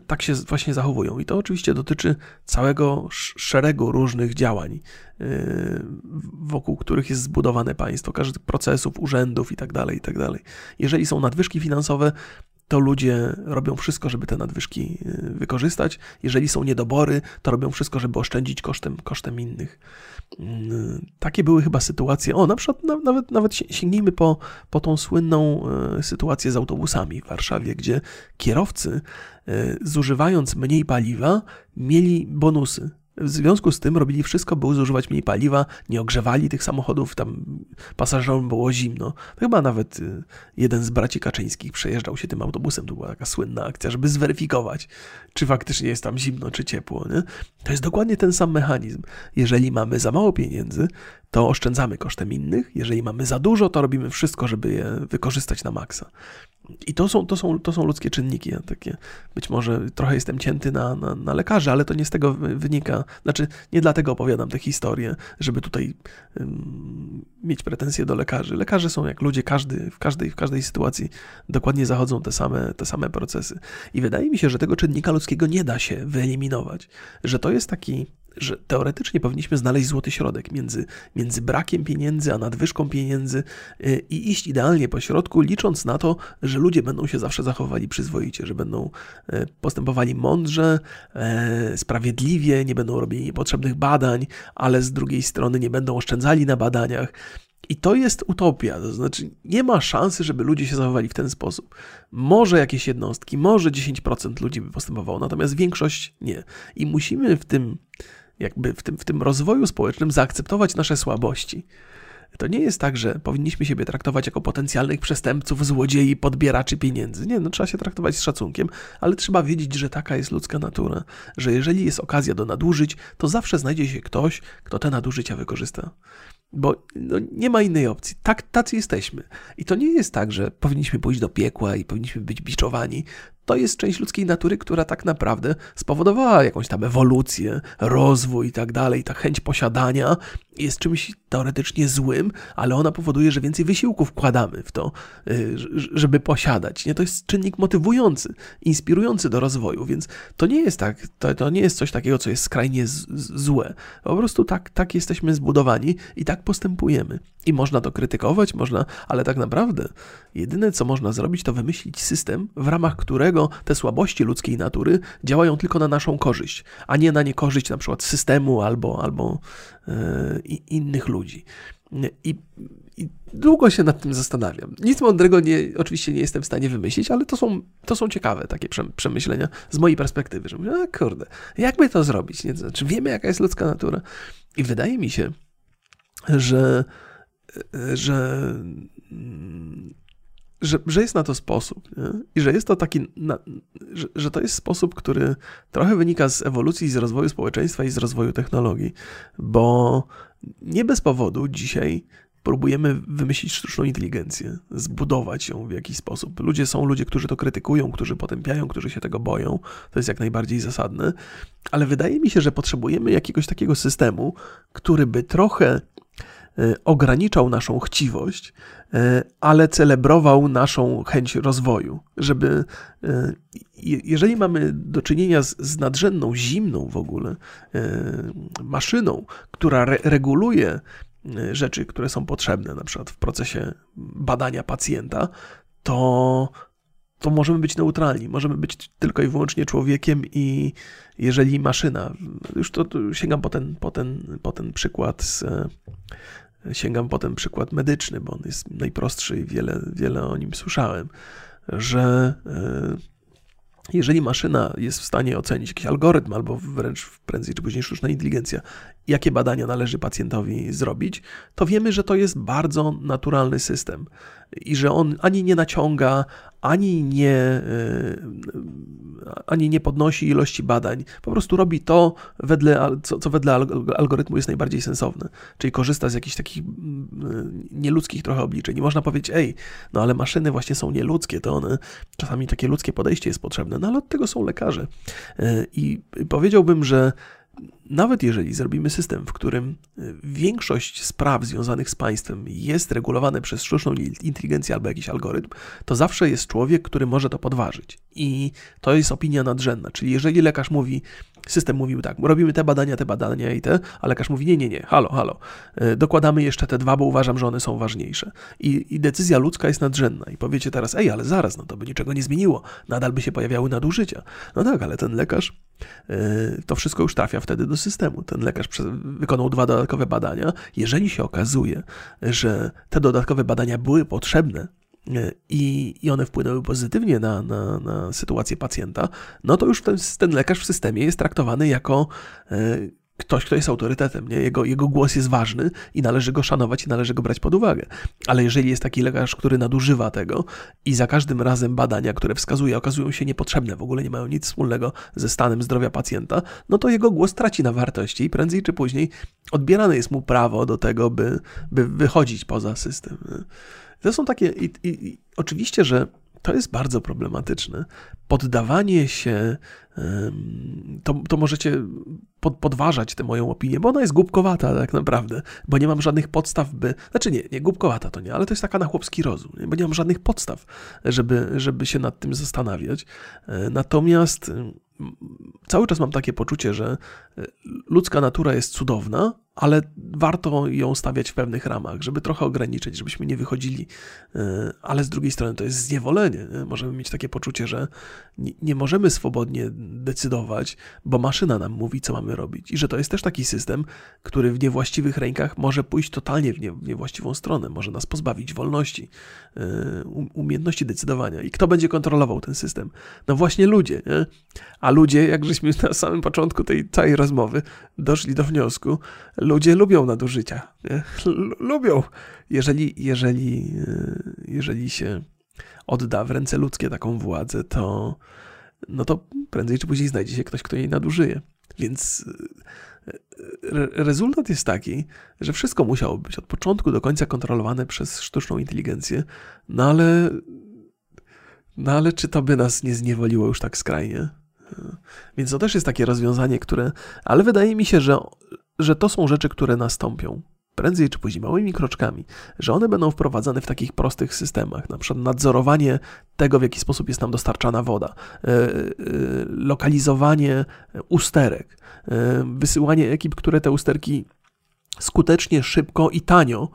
tak się właśnie zachowują. I to oczywiście dotyczy całego szeregu różnych działań, e, wokół których jest zbudowane państwo, każdych procesów, urzędów itd., tak itd. Tak Jeżeli są nadwyżki finansowe, to ludzie robią wszystko, żeby te nadwyżki e, wykorzystać. Jeżeli są niedobory, to robią wszystko, żeby oszczędzić kosztem, kosztem innych. Mm, takie były chyba sytuacje. O, na przykład nawet, nawet sięgnijmy po, po tą słynną sytuację z autobusami w Warszawie, gdzie kierowcy E, zużywając mniej paliwa, mieli bonusy. W związku z tym robili wszystko, by zużywać mniej paliwa, nie ogrzewali tych samochodów, tam pasażerom było zimno. Chyba nawet e, jeden z braci Kaczyńskich przejeżdżał się tym autobusem, to była taka słynna akcja, żeby zweryfikować, czy faktycznie jest tam zimno, czy ciepło. Nie? To jest dokładnie ten sam mechanizm. Jeżeli mamy za mało pieniędzy, to oszczędzamy kosztem innych, jeżeli mamy za dużo, to robimy wszystko, żeby je wykorzystać na maksa. I to są, to są, to są ludzkie czynniki. Ja takie, być może trochę jestem cięty na, na, na lekarzy, ale to nie z tego wynika. Znaczy, nie dlatego opowiadam tę historię, żeby tutaj mieć pretensje do lekarzy. Lekarze są jak ludzie, każdy, w, każdej, w każdej sytuacji dokładnie zachodzą te same, te same procesy. I wydaje mi się, że tego czynnika ludzkiego nie da się wyeliminować. Że to jest taki że teoretycznie powinniśmy znaleźć złoty środek między, między brakiem pieniędzy a nadwyżką pieniędzy y, i iść idealnie po środku, licząc na to, że ludzie będą się zawsze zachowali przyzwoicie, że będą y, postępowali mądrze, y, sprawiedliwie, nie będą robili niepotrzebnych badań, ale z drugiej strony nie będą oszczędzali na badaniach. I to jest utopia, to znaczy nie ma szansy, żeby ludzie się zachowali w ten sposób. Może jakieś jednostki, może 10% ludzi by postępowało, natomiast większość nie. I musimy w tym jakby w tym, w tym rozwoju społecznym zaakceptować nasze słabości. To nie jest tak, że powinniśmy siebie traktować jako potencjalnych przestępców, złodziei, podbieraczy pieniędzy. Nie, no trzeba się traktować z szacunkiem, ale trzeba wiedzieć, że taka jest ludzka natura, że jeżeli jest okazja do nadużyć, to zawsze znajdzie się ktoś, kto te nadużycia wykorzysta. Bo no, nie ma innej opcji. Tak, tacy jesteśmy. I to nie jest tak, że powinniśmy pójść do piekła i powinniśmy być biczowani to jest część ludzkiej natury, która tak naprawdę spowodowała jakąś tam ewolucję, rozwój i tak dalej. Ta chęć posiadania jest czymś teoretycznie złym, ale ona powoduje, że więcej wysiłku wkładamy w to, y, żeby posiadać. Nie? To jest czynnik motywujący, inspirujący do rozwoju, więc to nie jest tak, to, to nie jest coś takiego, co jest skrajnie z, z, złe. Po prostu tak, tak jesteśmy zbudowani i tak postępujemy. I można to krytykować, można, ale tak naprawdę jedyne, co można zrobić, to wymyślić system, w ramach którego te słabości ludzkiej natury działają tylko na naszą korzyść, a nie na niekorzyść na przykład systemu albo, albo yy, innych ludzi. I, I, długo się nad tym zastanawiam. Nic mądrego nie, oczywiście nie jestem w stanie wymyślić, ale to są, to są ciekawe takie przemyślenia z mojej perspektywy, że mówię, a kurde, jakby to zrobić? Nie? Znaczy, wiemy, jaka jest ludzka natura. I wydaje mi się, że że, że, że jest na to sposób nie? i że jest to taki, na, że, że to jest sposób, który trochę wynika z ewolucji, z rozwoju społeczeństwa i z rozwoju technologii, bo nie bez powodu dzisiaj próbujemy wymyślić sztuczną inteligencję, zbudować ją w jakiś sposób. Ludzie są ludzie, którzy to krytykują, którzy potępiają, którzy się tego boją. To jest jak najbardziej zasadne, ale wydaje mi się, że potrzebujemy jakiegoś takiego systemu, który by trochę ograniczał naszą chciwość, e, ale celebrował naszą chęć rozwoju, żeby e, jeżeli mamy do czynienia z, z nadrzędną, zimną w ogóle maszyną, która re reguluje rzeczy, które są potrzebne, na przykład w procesie badania pacjenta, to to możemy być neutralni, możemy być tylko i wyłącznie człowiekiem i jeżeli maszyna, już to, to sięgam po ten, po, ten, po ten przykład z, sięgam potem przykład medyczny, bo on jest najprostszy i wiele, wiele o nim słyszałem, że e, jeżeli maszyna jest w stanie ocenić jakiś algorytm, albo wręcz prędzej czy później sztuczna inteligencja, jakie badania należy pacjentowi zrobić, to wiemy, że to jest bardzo naturalny system i że on ani nie naciąga, ani nie, e, ani nie podnosi ilości badań. Po prostu robi to, wedle, co, co wedle algorytmu jest najbardziej sensowne. Czyli korzysta z jakichś takich mm, nieludzkich trochę obliczeń. I można powiedzieć, ej, no ale maszyny właśnie są nieludzkie, to one, czasami takie ludzkie podejście jest potrzebne, no ale od tego są lekarze. E, I powiedziałbym, że nawet jeżeli zrobimy system, w którym y, większość spraw związanych z państwem jest regulowane przez sztuczną inteligencję albo jakiś algorytm, to zawsze jest człowiek, który może to podważyć. I to jest opinia nadrzędna. Czyli jeżeli lekarz mówi, system mówił tak, robimy te badania, te badania i te, a lekarz mówi, nie, nie, nie, halo, halo, y, dokładamy jeszcze te dwa, bo uważam, że one są ważniejsze. I, I, decyzja ludzka jest nadrzędna. I powiecie teraz, ej, ale zaraz, no to by niczego nie zmieniło, nadal by się pojawiały nadużycia. No tak, ale ten lekarz, y, to wszystko już trafia wtedy do systemu. Ten lekarz wykonał dwa dodatkowe badania. Jeżeli się okazuje, że te dodatkowe badania były potrzebne e, i, i one wpłynęły pozytywnie na, na, na sytuację pacjenta, no to już ten, ten lekarz w systemie jest traktowany jako e, ktoś, kto jest autorytetem, nie? Jego, jego głos jest ważny i należy go szanować i należy go brać pod uwagę. Ale jeżeli jest taki lekarz, który nadużywa tego i za każdym razem badania, które wskazuje, okazują się niepotrzebne, w ogóle nie mają nic wspólnego ze stanem zdrowia pacjenta, no to jego głos traci na wartości i prędzej czy później odbierane jest mu prawo do tego, by, by wychodzić poza system. To są takie... I, i, i oczywiście, że to jest bardzo problematyczne. Poddawanie się, to, to możecie pod, podważać tę moją opinię, bo ona jest głupkowata tak naprawdę, bo nie mam żadnych podstaw, by. Znaczy nie, nie głupkowata to nie, ale to jest taka na chłopski rozum, nie? bo nie mam żadnych podstaw, żeby, żeby się nad tym zastanawiać. E, natomiast cały czas mam takie poczucie, że e, ludzka natura jest cudowna, ale warto ją stawiać w pewnych ramach, żeby trochę ograniczyć, żebyśmy nie wychodzili, e, ale z drugiej strony to jest zniewolenie. Możemy mieć takie poczucie, że nie możemy swobodnie decydować, bo maszyna nam mówi, co mamy robić. I że to jest też taki system, który w niewłaściwych rękach może pójść totalnie w, nie, w niewłaściwą stronę, może nas pozbawić wolności, e, umiejętności decydowania. I kto będzie kontrolował ten system? No właśnie ludzie. Nie? A ludzie, jak żeśmy na samym początku tej całej rozmowy doszli do wniosku, ludzie lubią nadużycia. Lubią. Jeżeli, jeżeli, e, jeżeli się odda w ręce ludzkie taką władzę, to, no to prędzej czy później znajdzie się ktoś, kto jej nadużyje. Więc e, rezultat jest taki, że wszystko musiało być od początku do końca kontrolowane przez sztuczną inteligencję, no ale, no ale czy to by nas nie zniewoliło już tak skrajnie? Więc to też jest takie rozwiązanie, które, ale wydaje mi się, że, że to są rzeczy, które nastąpią prędzej czy później małymi kroczkami, że one będą wprowadzane w takich prostych systemach, na przykład nadzorowanie tego, w jaki sposób jest nam dostarczana woda, e, e, lokalizowanie usterek, e, wysyłanie ekip, które te usterki skutecznie, szybko i tanio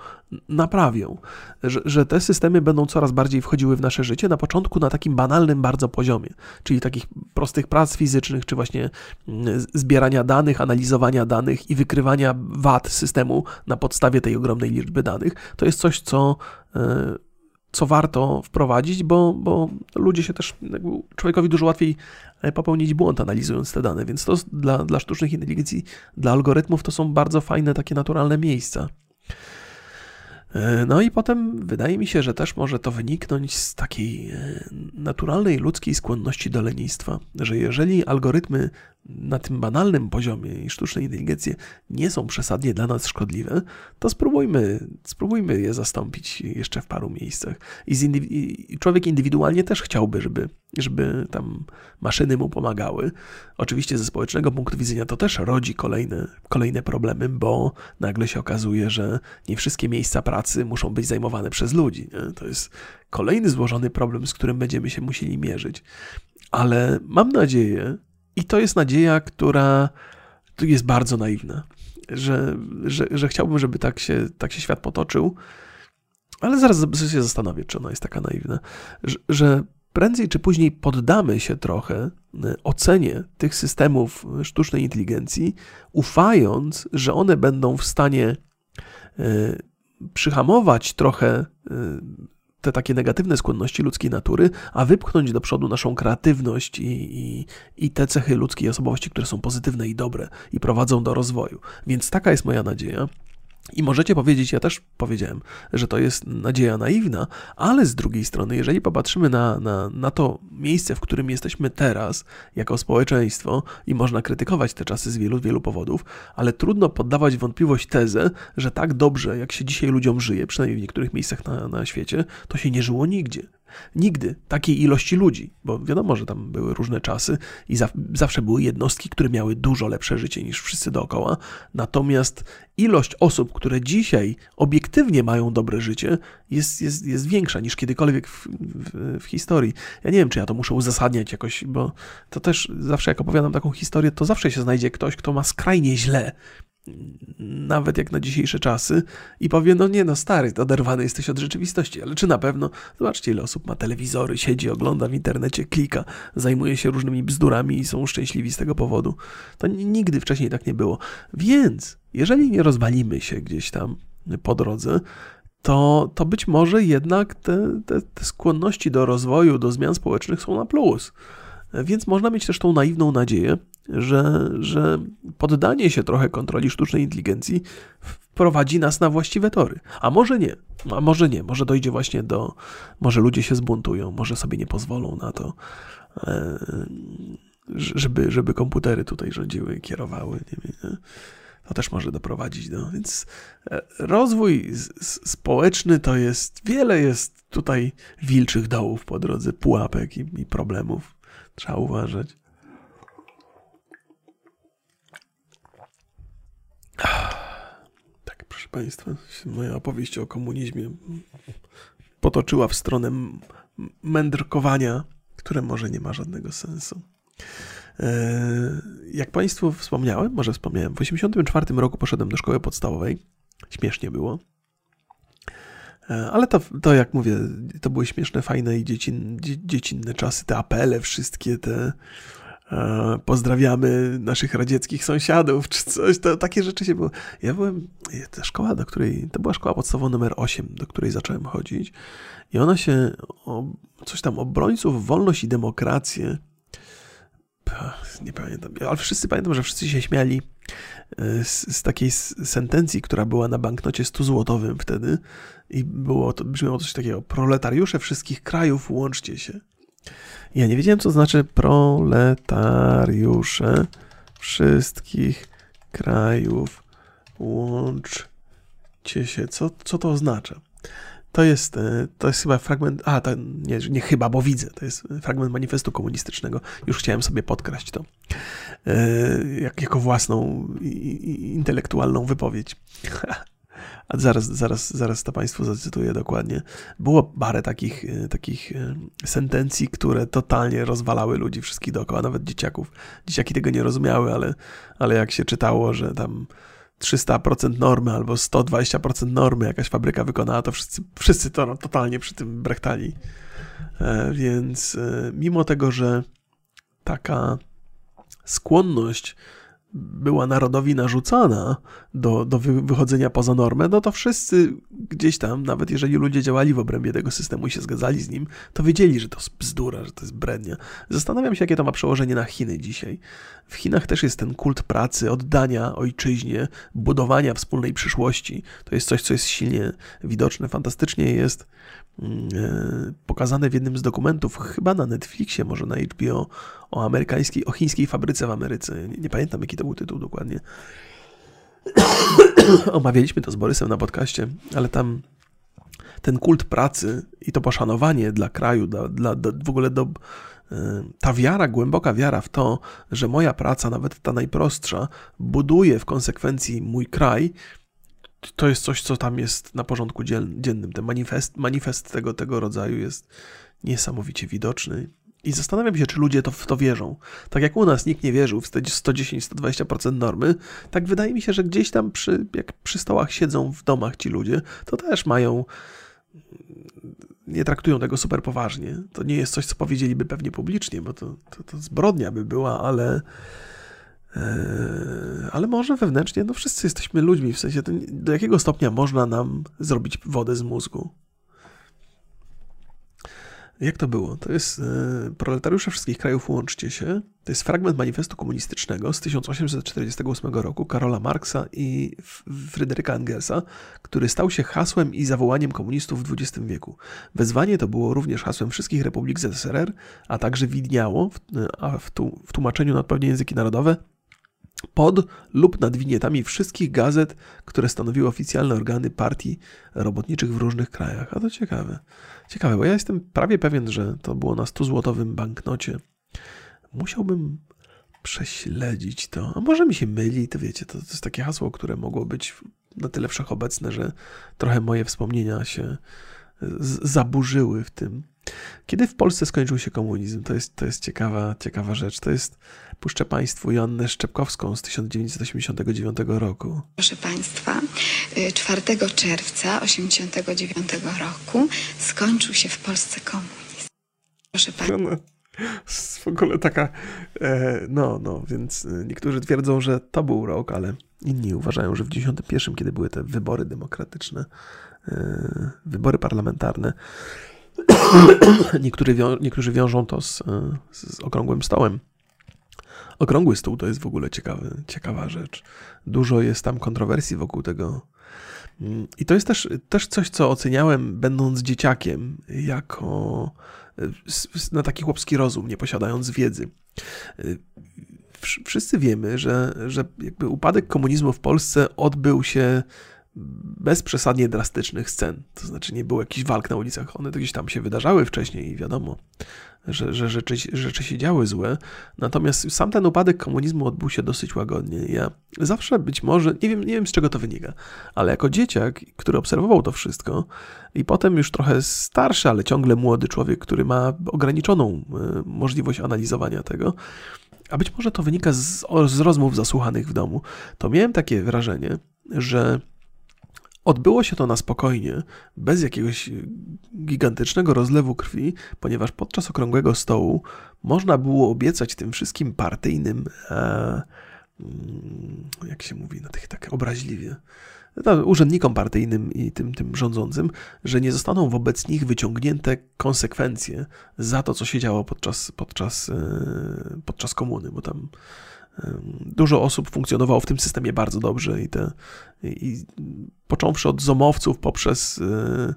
naprawią, że, że, te systemy będą coraz bardziej wchodziły w nasze życie, na początku na takim banalnym bardzo poziomie, czyli takich prostych prac fizycznych, czy właśnie mm, zbierania danych, analizowania danych i wykrywania wad systemu na podstawie tej ogromnej liczby danych. To jest coś, co e, co warto wprowadzić, bo, bo ludzie się też, człowiekowi dużo łatwiej e, popełnić błąd analizując te dane, więc to dla, dla sztucznych inteligencji, dla algorytmów to są bardzo fajne, takie naturalne miejsca. E, no i potem wydaje mi się, że też może to wyniknąć z takiej e, naturalnej ludzkiej skłonności do lenistwa, że jeżeli algorytmy na tym banalnym poziomie i sztuczne inteligencje nie są przesadnie dla nas szkodliwe, to spróbujmy, spróbujmy je zastąpić jeszcze w paru miejscach. I, i człowiek indywidualnie też chciałby, żeby, żeby tam maszyny mu pomagały. Oczywiście ze społecznego punktu widzenia to też rodzi kolejne, kolejne problemy, bo nagle się okazuje, że nie wszystkie miejsca pracy muszą być zajmowane przez ludzi. Nie? To jest kolejny złożony problem, z którym będziemy się musieli mierzyć. Ale mam nadzieję, i to jest nadzieja, która jest bardzo naiwna, że, że, że chciałbym, żeby tak się, tak się świat potoczył, ale zaraz się zastanowię, czy ona jest taka naiwna, że, że prędzej czy później poddamy się trochę y, ocenie tych systemów sztucznej inteligencji, ufając, że one będą w stanie y, przyhamować trochę y, te takie negatywne skłonności ludzkiej natury, a wypchnąć do przodu naszą kreatywność i, i, i te cechy ludzkiej osobowości, które są pozytywne i dobre i prowadzą do rozwoju. Więc taka jest moja nadzieja. I możecie powiedzieć, ja też powiedziałem, że to jest nadzieja naiwna, ale z drugiej strony, jeżeli popatrzymy na, na, na to miejsce, w którym jesteśmy teraz, jako społeczeństwo, i można krytykować te czasy z wielu, wielu powodów, ale trudno poddawać wątpliwość tezę, że tak dobrze, jak się dzisiaj ludziom żyje, przynajmniej w niektórych miejscach na, na świecie, to się nie żyło nigdzie. Nigdy takiej ilości ludzi, bo wiadomo, że tam były różne czasy i za, zawsze były jednostki, które miały dużo lepsze życie niż wszyscy dookoła. Natomiast ilość osób, które dzisiaj obiektywnie mają dobre życie, jest, jest, jest większa niż kiedykolwiek w, w, w historii. Ja nie wiem, czy ja to muszę uzasadniać jakoś, bo to też zawsze, jak opowiadam taką historię, to zawsze się znajdzie ktoś, kto ma skrajnie źle nawet jak na dzisiejsze czasy, i powie: No nie, no stary, oderwany jesteś od rzeczywistości, ale czy na pewno? Zobaczcie, ile osób ma telewizory, siedzi, ogląda w internecie, klika, zajmuje się różnymi bzdurami i są szczęśliwi z tego powodu. To nigdy wcześniej tak nie było. Więc, jeżeli nie rozwalimy się gdzieś tam po drodze, to, to być może jednak te, te, te skłonności do rozwoju, do zmian społecznych są na plus. Więc można mieć też tą naiwną nadzieję, że, że poddanie się trochę kontroli sztucznej inteligencji wprowadzi nas na właściwe tory. A może nie, a może nie, może dojdzie właśnie do, może ludzie się zbuntują, może sobie nie pozwolą na to, e, żeby, żeby komputery tutaj rządziły, kierowały. Nie wiem, to też może doprowadzić do. Więc e, rozwój społeczny to jest, wiele jest tutaj wilczych dołów po drodze, pułapek i, i problemów. Trzeba uważać. Tak, proszę Państwa, moja opowieść o komunizmie potoczyła w stronę mędrkowania, które może nie ma żadnego sensu. E, jak Państwu wspomniałem, może wspomniałem, w 1984 roku poszedłem do szkoły podstawowej. Śmiesznie było. E, ale to, to jak mówię, to były śmieszne, fajne i dziecin, dziecinne czasy, te apele, wszystkie te pozdrawiamy naszych radzieckich sąsiadów, czy coś, to takie rzeczy się było. Ja byłem, ta szkoła, do której, to była szkoła podstawowa numer 8, do której zacząłem chodzić. I ona się, o, coś tam, obrońców, wolność i demokrację, nie pamiętam, ale wszyscy pamiętam, że wszyscy się śmiali e, z, z takiej sentencji, która była na banknocie 100 złotowym wtedy. I było to, brzmiało coś takiego, proletariusze wszystkich krajów, łączcie się. Ja nie wiedziałem, co znaczy proletariusze wszystkich krajów, łączcie się. Co, co to oznacza? To jest, e, to jest chyba fragment, a to nie, nie chyba, bo widzę, to jest fragment manifestu komunistycznego. Już chciałem sobie podkraść to e, jak, jako własną intelektualną wypowiedź. <laughs> A zaraz, zaraz, zaraz to Państwu zacytuję dokładnie. Było parę takich, e, takich sentencji, które totalnie rozwalały ludzi wszystkich dookoła, nawet dzieciaków. Dzieciaki tego nie rozumiały, ale, ale jak się czytało, że tam 300% normy albo 120% normy jakaś fabryka wykonała, to wszyscy, wszyscy to totalnie przy tym brechtali. E, więc e, mimo tego, że taka skłonność była narodowi narzucana do, do wychodzenia poza normę, no to wszyscy gdzieś tam, nawet jeżeli ludzie działali w obrębie tego systemu i się zgadzali z nim, to wiedzieli, że to jest bzdura, że to jest brednia. Zastanawiam się, jakie to ma przełożenie na Chiny dzisiaj. W Chinach też jest ten kult pracy, oddania ojczyźnie, budowania wspólnej przyszłości. To jest coś, co jest silnie widoczne. Fantastycznie jest mm, e, pokazane w jednym z dokumentów, chyba na Netflixie, może na HBO, o amerykańskiej, o chińskiej fabryce w Ameryce. Nie, nie pamiętam, jaki to był tytuł dokładnie. <clears throat> Omawialiśmy to z Borysem na podcaście, ale tam ten kult pracy i to poszanowanie dla kraju, dla, dla, dla w ogóle do, e, ta wiara, głęboka wiara w to, że moja praca, nawet ta najprostsza, buduje w konsekwencji mój kraj, to jest coś, co tam jest na porządku dziennym. Ten manifest, manifest tego, tego rodzaju jest niesamowicie widoczny. I zastanawiam się, czy ludzie to, w to wierzą. Tak jak u nas nikt nie wierzył w 110-120% normy, tak wydaje mi się, że gdzieś tam przy, jak przy stołach siedzą w domach ci ludzie, to też mają. Nie traktują tego super poważnie. To nie jest coś, co powiedzieliby pewnie publicznie, bo to, to, to zbrodnia by była, ale. E, ale może wewnętrznie, no wszyscy jesteśmy ludźmi, w sensie do jakiego stopnia można nam zrobić wodę z mózgu. Jak to było? To jest e, Proletariusze wszystkich krajów łączcie się. To jest fragment manifestu komunistycznego z 1848 roku Karola Marksa i Fryderyka Engelsa, który stał się hasłem i zawołaniem komunistów w XX wieku. Wezwanie to było również hasłem wszystkich republik ZSRR, a także widniało w, a w, tu, w tłumaczeniu na odpowiednie języki narodowe pod lub nad winietami wszystkich gazet, które stanowiły oficjalne organy partii robotniczych w różnych krajach. A to ciekawe. Ciekawe, bo ja jestem prawie pewien, że to było na 100-złotowym banknocie. Musiałbym prześledzić to. A może mi się myli, to wiecie, to, to jest takie hasło, które mogło być na tyle wszechobecne, że trochę moje wspomnienia się zaburzyły w tym. Kiedy w Polsce skończył się komunizm? To jest, to jest ciekawa, ciekawa rzecz. To jest, puszczę Państwu Joannę Szczepkowską z 1989 roku. Proszę Państwa, 4 y, czerwca 1989 roku skończył się w Polsce komunizm. Proszę Państwa. W ogóle taka, e, no, no, więc e, niektórzy twierdzą, że to był rok, ale inni uważają, że w 91, kiedy były te wybory demokratyczne, e, wybory parlamentarne, <coughs> Niektórzy, wią niektórzy wiążą to z, z okrągłym stołem. Okrągły stół to jest w ogóle ciekawy, ciekawa rzecz. Dużo jest tam kontrowersji wokół tego. I to jest też, też coś, co oceniałem, będąc dzieciakiem, jako na taki chłopski rozum, nie posiadając wiedzy. wszyscy wiemy, że, że jakby upadek komunizmu w Polsce odbył się bez przesadnie drastycznych scen. To znaczy nie było jakichś walk na ulicach. One gdzieś tam się wydarzały wcześniej i wiadomo, że, że rzeczy, rzeczy się działy złe. Natomiast sam ten upadek komunizmu odbył się dosyć łagodnie. Ja zawsze być może, nie wiem, nie wiem z czego to wynika, ale jako dzieciak, który obserwował to wszystko i potem już trochę starszy, ale ciągle młody człowiek, który ma ograniczoną e, możliwość analizowania tego, a być może to wynika z, z rozmów zasłuchanych w domu, to miałem takie wrażenie, że Odbyło się to na spokojnie, bez jakiegoś gigantycznego rozlewu krwi, ponieważ podczas okrągłego stołu można było obiecać tym wszystkim partyjnym, e, mm, jak się mówi na tych tak obraźliwie, no, urzędnikom partyjnym i tym, tym rządzącym, że nie zostaną wobec nich wyciągnięte konsekwencje za to, co się działo podczas, podczas, e, podczas komuny, bo tam Dużo osób funkcjonowało w tym systemie bardzo dobrze i, te, i począwszy od zomowców poprzez y,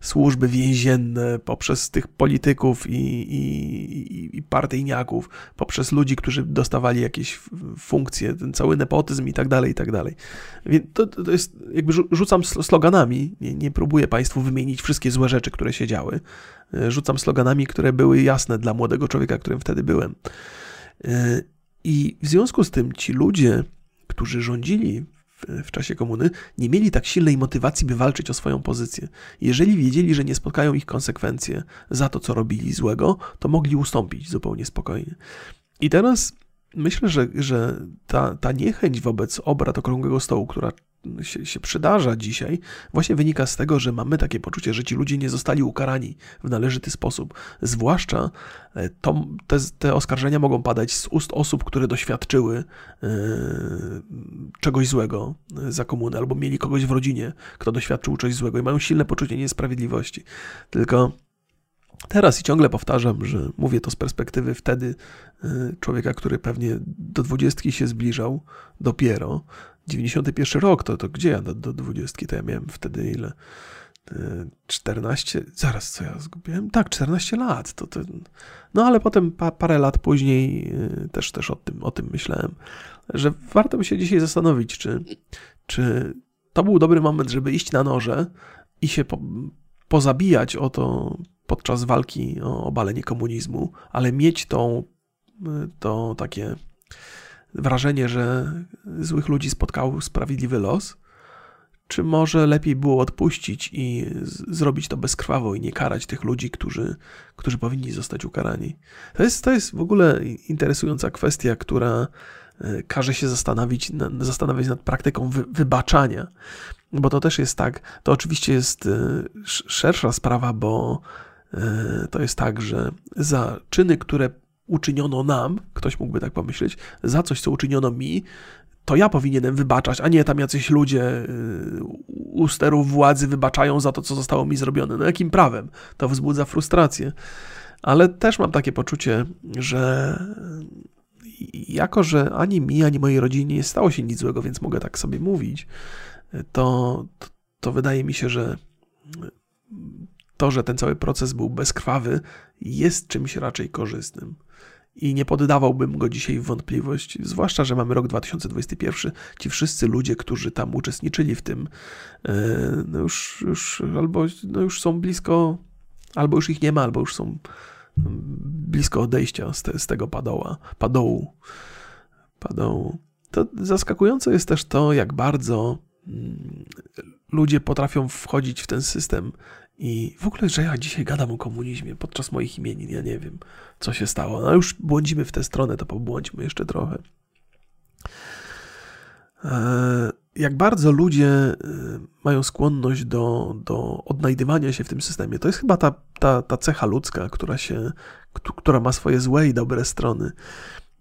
służby więzienne, poprzez tych polityków i, i, i partyjniaków, poprzez ludzi, którzy dostawali jakieś funkcje, ten cały nepotyzm i tak dalej, i tak dalej. Więc to, to jest, jakby rzucam sloganami, nie, nie próbuję Państwu wymienić wszystkie złe rzeczy, które się działy. Y, rzucam sloganami, które były jasne dla młodego człowieka, którym wtedy byłem. Y, i w związku z tym ci ludzie, którzy rządzili w, w, czasie komuny, nie mieli tak silnej motywacji, by walczyć o swoją pozycję. Jeżeli wiedzieli, że nie spotkają ich konsekwencje za to, co robili złego, to mogli ustąpić zupełnie spokojnie. I teraz myślę, że, że ta, ta niechęć wobec obrad okrągłego stołu, która się, się, przydarza dzisiaj, właśnie wynika z tego, że mamy takie poczucie, że ci ludzie nie zostali ukarani w należyty sposób. Zwłaszcza e, to, te, te oskarżenia mogą padać z ust osób, które doświadczyły yy, czegoś złego za komuny, albo mieli kogoś w rodzinie, kto doświadczył czegoś złego i mają silne poczucie niesprawiedliwości. Tylko Teraz i ciągle powtarzam, że mówię to z perspektywy wtedy y, człowieka, który pewnie do dwudziestki się zbliżał dopiero. 91 rok, to, to gdzie ja do, dwudziestki, to ja miałem wtedy ile? 14, y, zaraz co ja zgubiłem? Tak, 14 lat. To, to, no ale potem pa, parę lat później y, też, też o, tym, o tym myślałem, że warto by się dzisiaj zastanowić, czy, czy to był dobry moment, żeby iść na noże i się po, pozabijać o to podczas walki o obalenie komunizmu, ale mieć tą, to takie wrażenie, że złych ludzi spotkał sprawiedliwy los, czy może lepiej było odpuścić i zrobić to bezkrwawo i nie karać tych ludzi, którzy, którzy powinni zostać ukarani? To jest, to jest w ogóle interesująca kwestia, która e, każe się zastanowić, zastanawiać nad praktyką wy, wybaczania, bo to też jest tak, to oczywiście jest e, szersza sprawa, bo to jest tak, że za czyny, które uczyniono nam, ktoś mógłby tak pomyśleć, za coś, co uczyniono mi, to ja powinienem wybaczać, a nie tam jacyś ludzie e, u sterów władzy wybaczają za to, co zostało mi zrobione. No jakim prawem? To wzbudza frustrację. Ale też mam takie poczucie, że jako, że ani mi, ani mojej rodzinie nie stało się nic złego, więc mogę tak sobie mówić, to, to, to wydaje mi się, że to, że ten cały proces był bezkrwawy, jest czymś raczej korzystnym. I nie poddawałbym go dzisiaj w wątpliwość, zwłaszcza, że mamy rok 2021. Ci wszyscy ludzie, którzy tam uczestniczyli w tym, e, no już, już albo no już są blisko, albo już ich nie ma, albo już są blisko odejścia z, te, z tego padoła, padołu. padołu. To zaskakujące jest też to, jak bardzo mm, ludzie potrafią wchodzić w ten system i w ogóle, że ja dzisiaj gadam o komunizmie podczas moich imienin, ja nie wiem, co się stało. No już błądzimy w tę stronę, to pobłądźmy jeszcze trochę. E, jak bardzo ludzie e, mają skłonność do, do odnajdywania się w tym systemie. To jest chyba ta, ta, ta cecha ludzka, która, się, która ma swoje złe i dobre strony.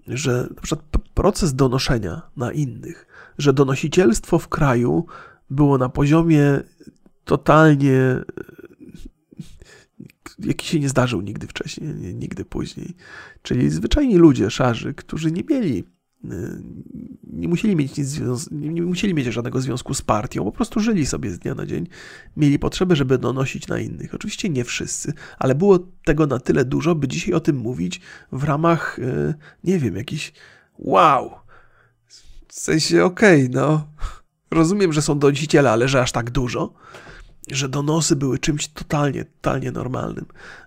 Że na przykład proces donoszenia na innych, że donosicielstwo w kraju było na poziomie totalnie jaki się nie zdarzył nigdy wcześniej, nigdy później. Czyli zwyczajni ludzie, szarzy, którzy nie mieli, y, nie musieli mieć nic, nie musieli mieć żadnego związku z partią, po prostu żyli sobie z dnia na dzień, mieli potrzebę, żeby donosić na innych. Oczywiście nie wszyscy, ale było tego na tyle dużo, by dzisiaj o tym mówić w ramach, y, nie wiem, jakichś Wow! W sensie, okej, okay, no. Rozumiem, że są donosiciele, ale że aż tak dużo że donosy były czymś totalnie, totalnie normalnym,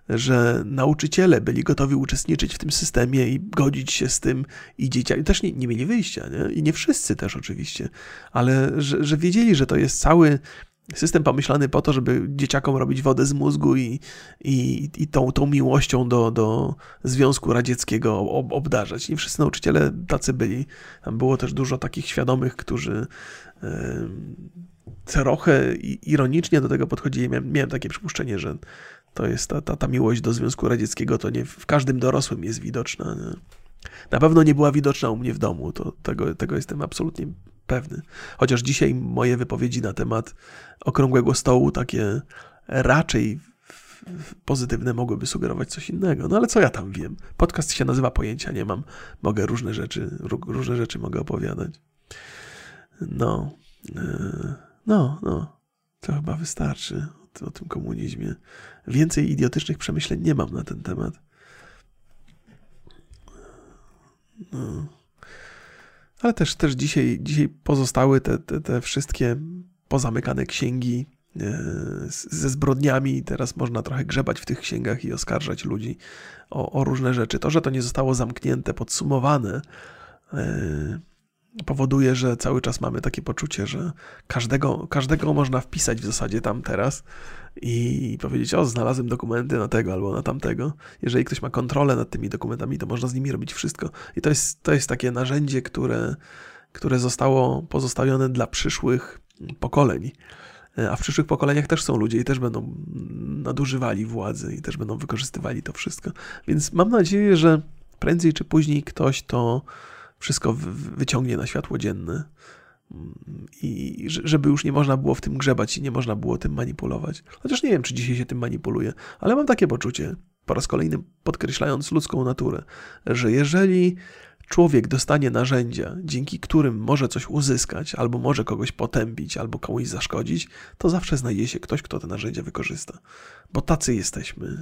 że nauczyciele byli gotowi uczestniczyć w tym systemie i godzić się z tym i dzieciaki też nie, nie mieli wyjścia, nie? i nie wszyscy też oczywiście, ale że, że wiedzieli, że to jest cały system pomyślany po to, żeby dzieciakom robić wodę z mózgu i, i, i tą, tą miłością do, do Związku Radzieckiego ob, obdarzać. Nie wszyscy nauczyciele tacy byli. Tam było też dużo takich świadomych, którzy trochę ironicznie do tego podchodzili. Miałem, miałem takie przypuszczenie, że to jest ta, ta, ta miłość do Związku Radzieckiego, to nie w każdym dorosłym jest widoczna. Nie? Na pewno nie była widoczna u mnie w domu, to tego, tego jestem absolutnie pewny. Chociaż dzisiaj moje wypowiedzi na temat okrągłego stołu takie raczej pozytywne mogłyby sugerować coś innego. No ale co ja tam wiem? Podcast się nazywa Pojęcia nie mam. Mogę różne rzeczy, różne rzeczy mogę opowiadać. No. Yy. No, no, to chyba wystarczy o, o tym komunizmie. Więcej idiotycznych przemyśleń nie mam na ten temat. No. Ale też, też dzisiaj, dzisiaj pozostały te, te, te wszystkie pozamykane księgi e, ze zbrodniami. Teraz można trochę grzebać w tych księgach i oskarżać ludzi o, o różne rzeczy. To, że to nie zostało zamknięte, podsumowane, e, powoduje, że cały czas mamy takie poczucie, że każdego, każdego można wpisać w zasadzie tam teraz i powiedzieć, o, znalazłem dokumenty na tego albo na tamtego. Jeżeli ktoś ma kontrolę nad tymi dokumentami, to można z nimi robić wszystko. I to jest, to jest takie narzędzie, które, które zostało pozostawione dla przyszłych pokoleń. A w przyszłych pokoleniach też są ludzie i też będą nadużywali władzy i też będą wykorzystywali to wszystko. Więc mam nadzieję, że prędzej czy później ktoś to wszystko wyciągnie na światło dzienne i żeby już nie można było w tym grzebać i nie można było tym manipulować. Chociaż nie wiem, czy dzisiaj się tym manipuluje, ale mam takie poczucie, po raz kolejny podkreślając ludzką naturę, że jeżeli człowiek dostanie narzędzia, dzięki którym może coś uzyskać, albo może kogoś potępić, albo komuś zaszkodzić, to zawsze znajdzie się ktoś, kto te narzędzia wykorzysta. Bo tacy jesteśmy.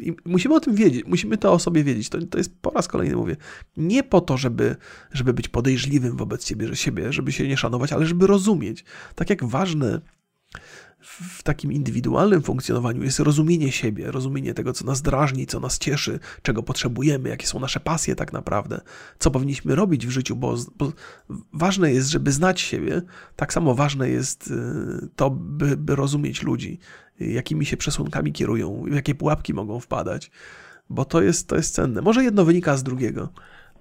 I musimy o tym wiedzieć, musimy to o sobie wiedzieć. To, to jest po raz kolejny mówię. Nie po to, żeby, żeby być podejrzliwym wobec siebie, że siebie, żeby się nie szanować, ale żeby rozumieć. Tak jak ważne w takim indywidualnym funkcjonowaniu jest rozumienie siebie, rozumienie tego, co nas drażni, co nas cieszy, czego potrzebujemy, jakie są nasze pasje tak naprawdę, co powinniśmy robić w życiu, bo, bo ważne jest, żeby znać siebie, tak samo ważne jest y, to, by, by rozumieć ludzi, jakimi się przesłankami kierują, w jakie pułapki mogą wpadać, bo to jest, to jest cenne. Może jedno wynika z drugiego.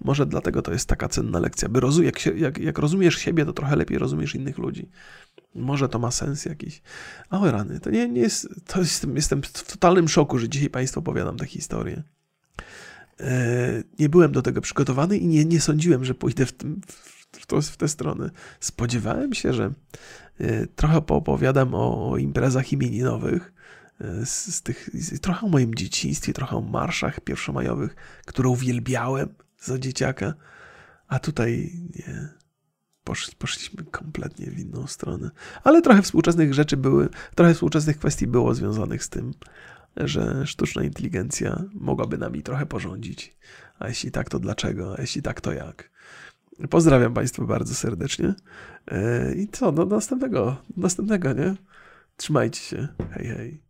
Może dlatego to jest taka cenna lekcja, by rozum, jak, się, jak, jak rozumiesz siebie, to trochę lepiej rozumiesz innych ludzi. Może to ma sens jakiś. O rany, to nie, nie jest, to jestem, jestem w totalnym szoku, że dzisiaj Państwu opowiadam tę historię. E, nie byłem do tego przygotowany i nie, nie sądziłem, że pójdę w, tym, w, to, w tę stronę. Spodziewałem się, że e, trochę poopowiadam o, o imprezach imieninowych, e, z, z tych, z, trochę o moim dzieciństwie, trochę o marszach pierwszomajowych, które uwielbiałem za dzieciaka, a tutaj nie poszliśmy kompletnie w inną stronę. Ale trochę współczesnych rzeczy były, trochę współczesnych kwestii było związanych z tym, że sztuczna inteligencja mogłaby nami trochę porządzić. A jeśli tak, to dlaczego? A jeśli tak, to jak? Pozdrawiam Państwa bardzo serdecznie. E, I co, do następnego, następnego, nie? Trzymajcie się. Hej, hej.